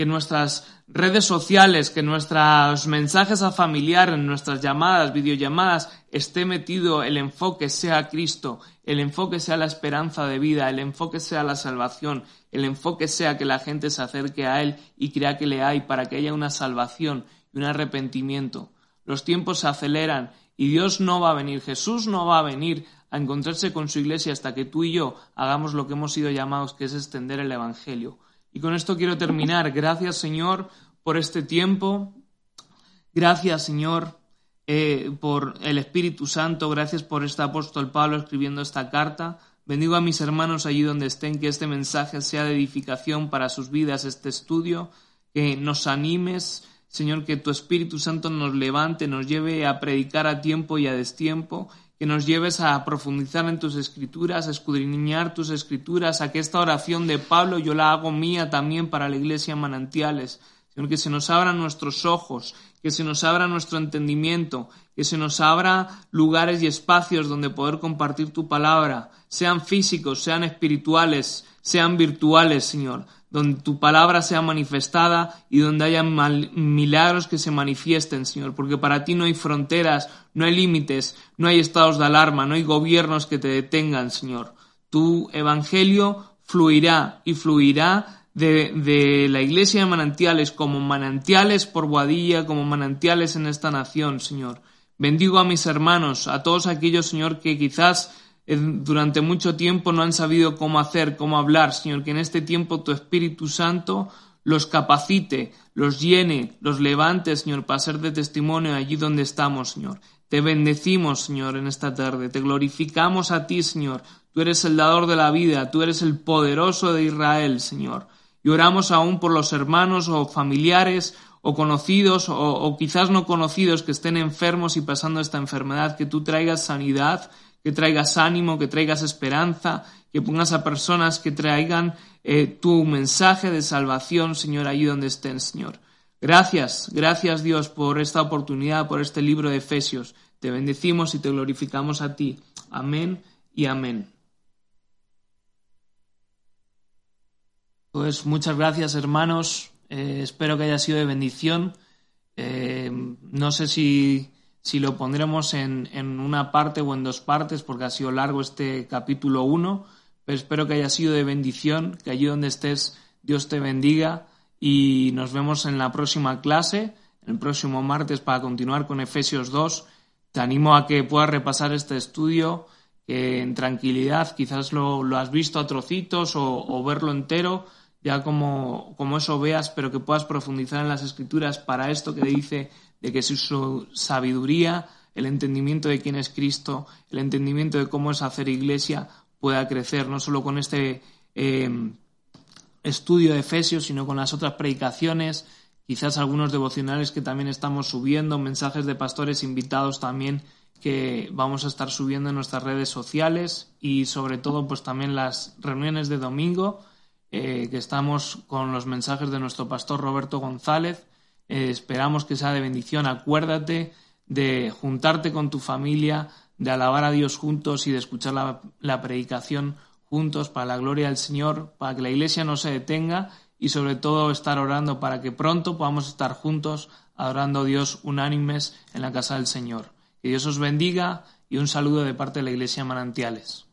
Que nuestras redes sociales, que nuestros mensajes a familiar, en nuestras llamadas, videollamadas, esté metido el enfoque sea Cristo, el enfoque sea la esperanza de vida, el enfoque sea la salvación, el enfoque sea que la gente se acerque a Él y crea que le hay para que haya una salvación y un arrepentimiento. Los tiempos se aceleran y Dios no va a venir, Jesús no va a venir a encontrarse con su iglesia hasta que tú y yo hagamos lo que hemos sido llamados, que es extender el Evangelio. Y con esto quiero terminar. Gracias, Señor, por este tiempo. Gracias, Señor, eh, por el Espíritu Santo. Gracias por este apóstol Pablo escribiendo esta carta. Bendigo a mis hermanos allí donde estén, que este mensaje sea de edificación para sus vidas, este estudio, que nos animes, Señor, que tu Espíritu Santo nos levante, nos lleve a predicar a tiempo y a destiempo que nos lleves a profundizar en tus escrituras, a escudriñar tus escrituras, a que esta oración de Pablo yo la hago mía también para la iglesia manantiales, Señor, que se nos abran nuestros ojos, que se nos abra nuestro entendimiento, que se nos abra lugares y espacios donde poder compartir tu palabra, sean físicos, sean espirituales, sean virtuales, Señor, donde tu palabra sea manifestada y donde haya milagros que se manifiesten, Señor, porque para ti no hay fronteras, no hay límites, no hay estados de alarma, no hay gobiernos que te detengan, Señor. Tu evangelio fluirá y fluirá de, de, la iglesia de manantiales como manantiales por Boadilla, como manantiales en esta nación, Señor. Bendigo a mis hermanos, a todos aquellos, Señor, que quizás durante mucho tiempo no han sabido cómo hacer, cómo hablar, Señor, que en este tiempo tu Espíritu Santo los capacite, los llene, los levante, Señor, para ser de testimonio allí donde estamos, Señor. Te bendecimos, Señor, en esta tarde. Te glorificamos a ti, Señor. Tú eres el dador de la vida, tú eres el poderoso de Israel, Señor. Y oramos aún por los hermanos o familiares o conocidos o, o quizás no conocidos que estén enfermos y pasando esta enfermedad, que tú traigas sanidad, que traigas ánimo, que traigas esperanza, que pongas a personas que traigan eh, tu mensaje de salvación, Señor, allí donde estén, Señor. Gracias, gracias Dios por esta oportunidad, por este libro de Efesios. Te bendecimos y te glorificamos a ti. Amén y amén. Pues muchas gracias hermanos, eh, espero que haya sido de bendición. Eh, no sé si si lo pondremos en, en, una parte o en dos partes, porque ha sido largo este capítulo 1, pero espero que haya sido de bendición, que allí donde estés Dios te bendiga y nos vemos en la próxima clase, el próximo martes para continuar con Efesios 2. Te animo a que puedas repasar este estudio que en tranquilidad, quizás lo, lo has visto a trocitos o, o verlo entero, ya como, como eso veas, pero que puedas profundizar en las escrituras para esto que dice de que su sabiduría, el entendimiento de quién es Cristo, el entendimiento de cómo es hacer iglesia, pueda crecer, no solo con este, em, estudio de Efesios, sino con las otras predicaciones, quizás algunos devocionales que también estamos subiendo, mensajes de pastores invitados también que vamos a estar subiendo en nuestras redes sociales y sobre todo pues también las reuniones de domingo eh, que estamos con los mensajes de nuestro pastor Roberto González. Eh, esperamos que sea de bendición. Acuérdate de juntarte con tu familia, de alabar a Dios juntos y de escuchar la, la predicación juntos para la gloria del Señor, para que la iglesia no se detenga y sobre todo estar orando para que pronto podamos estar juntos adorando a Dios unánimes en la casa del Señor. Que Dios os bendiga y un saludo de parte de la Iglesia Manantiales.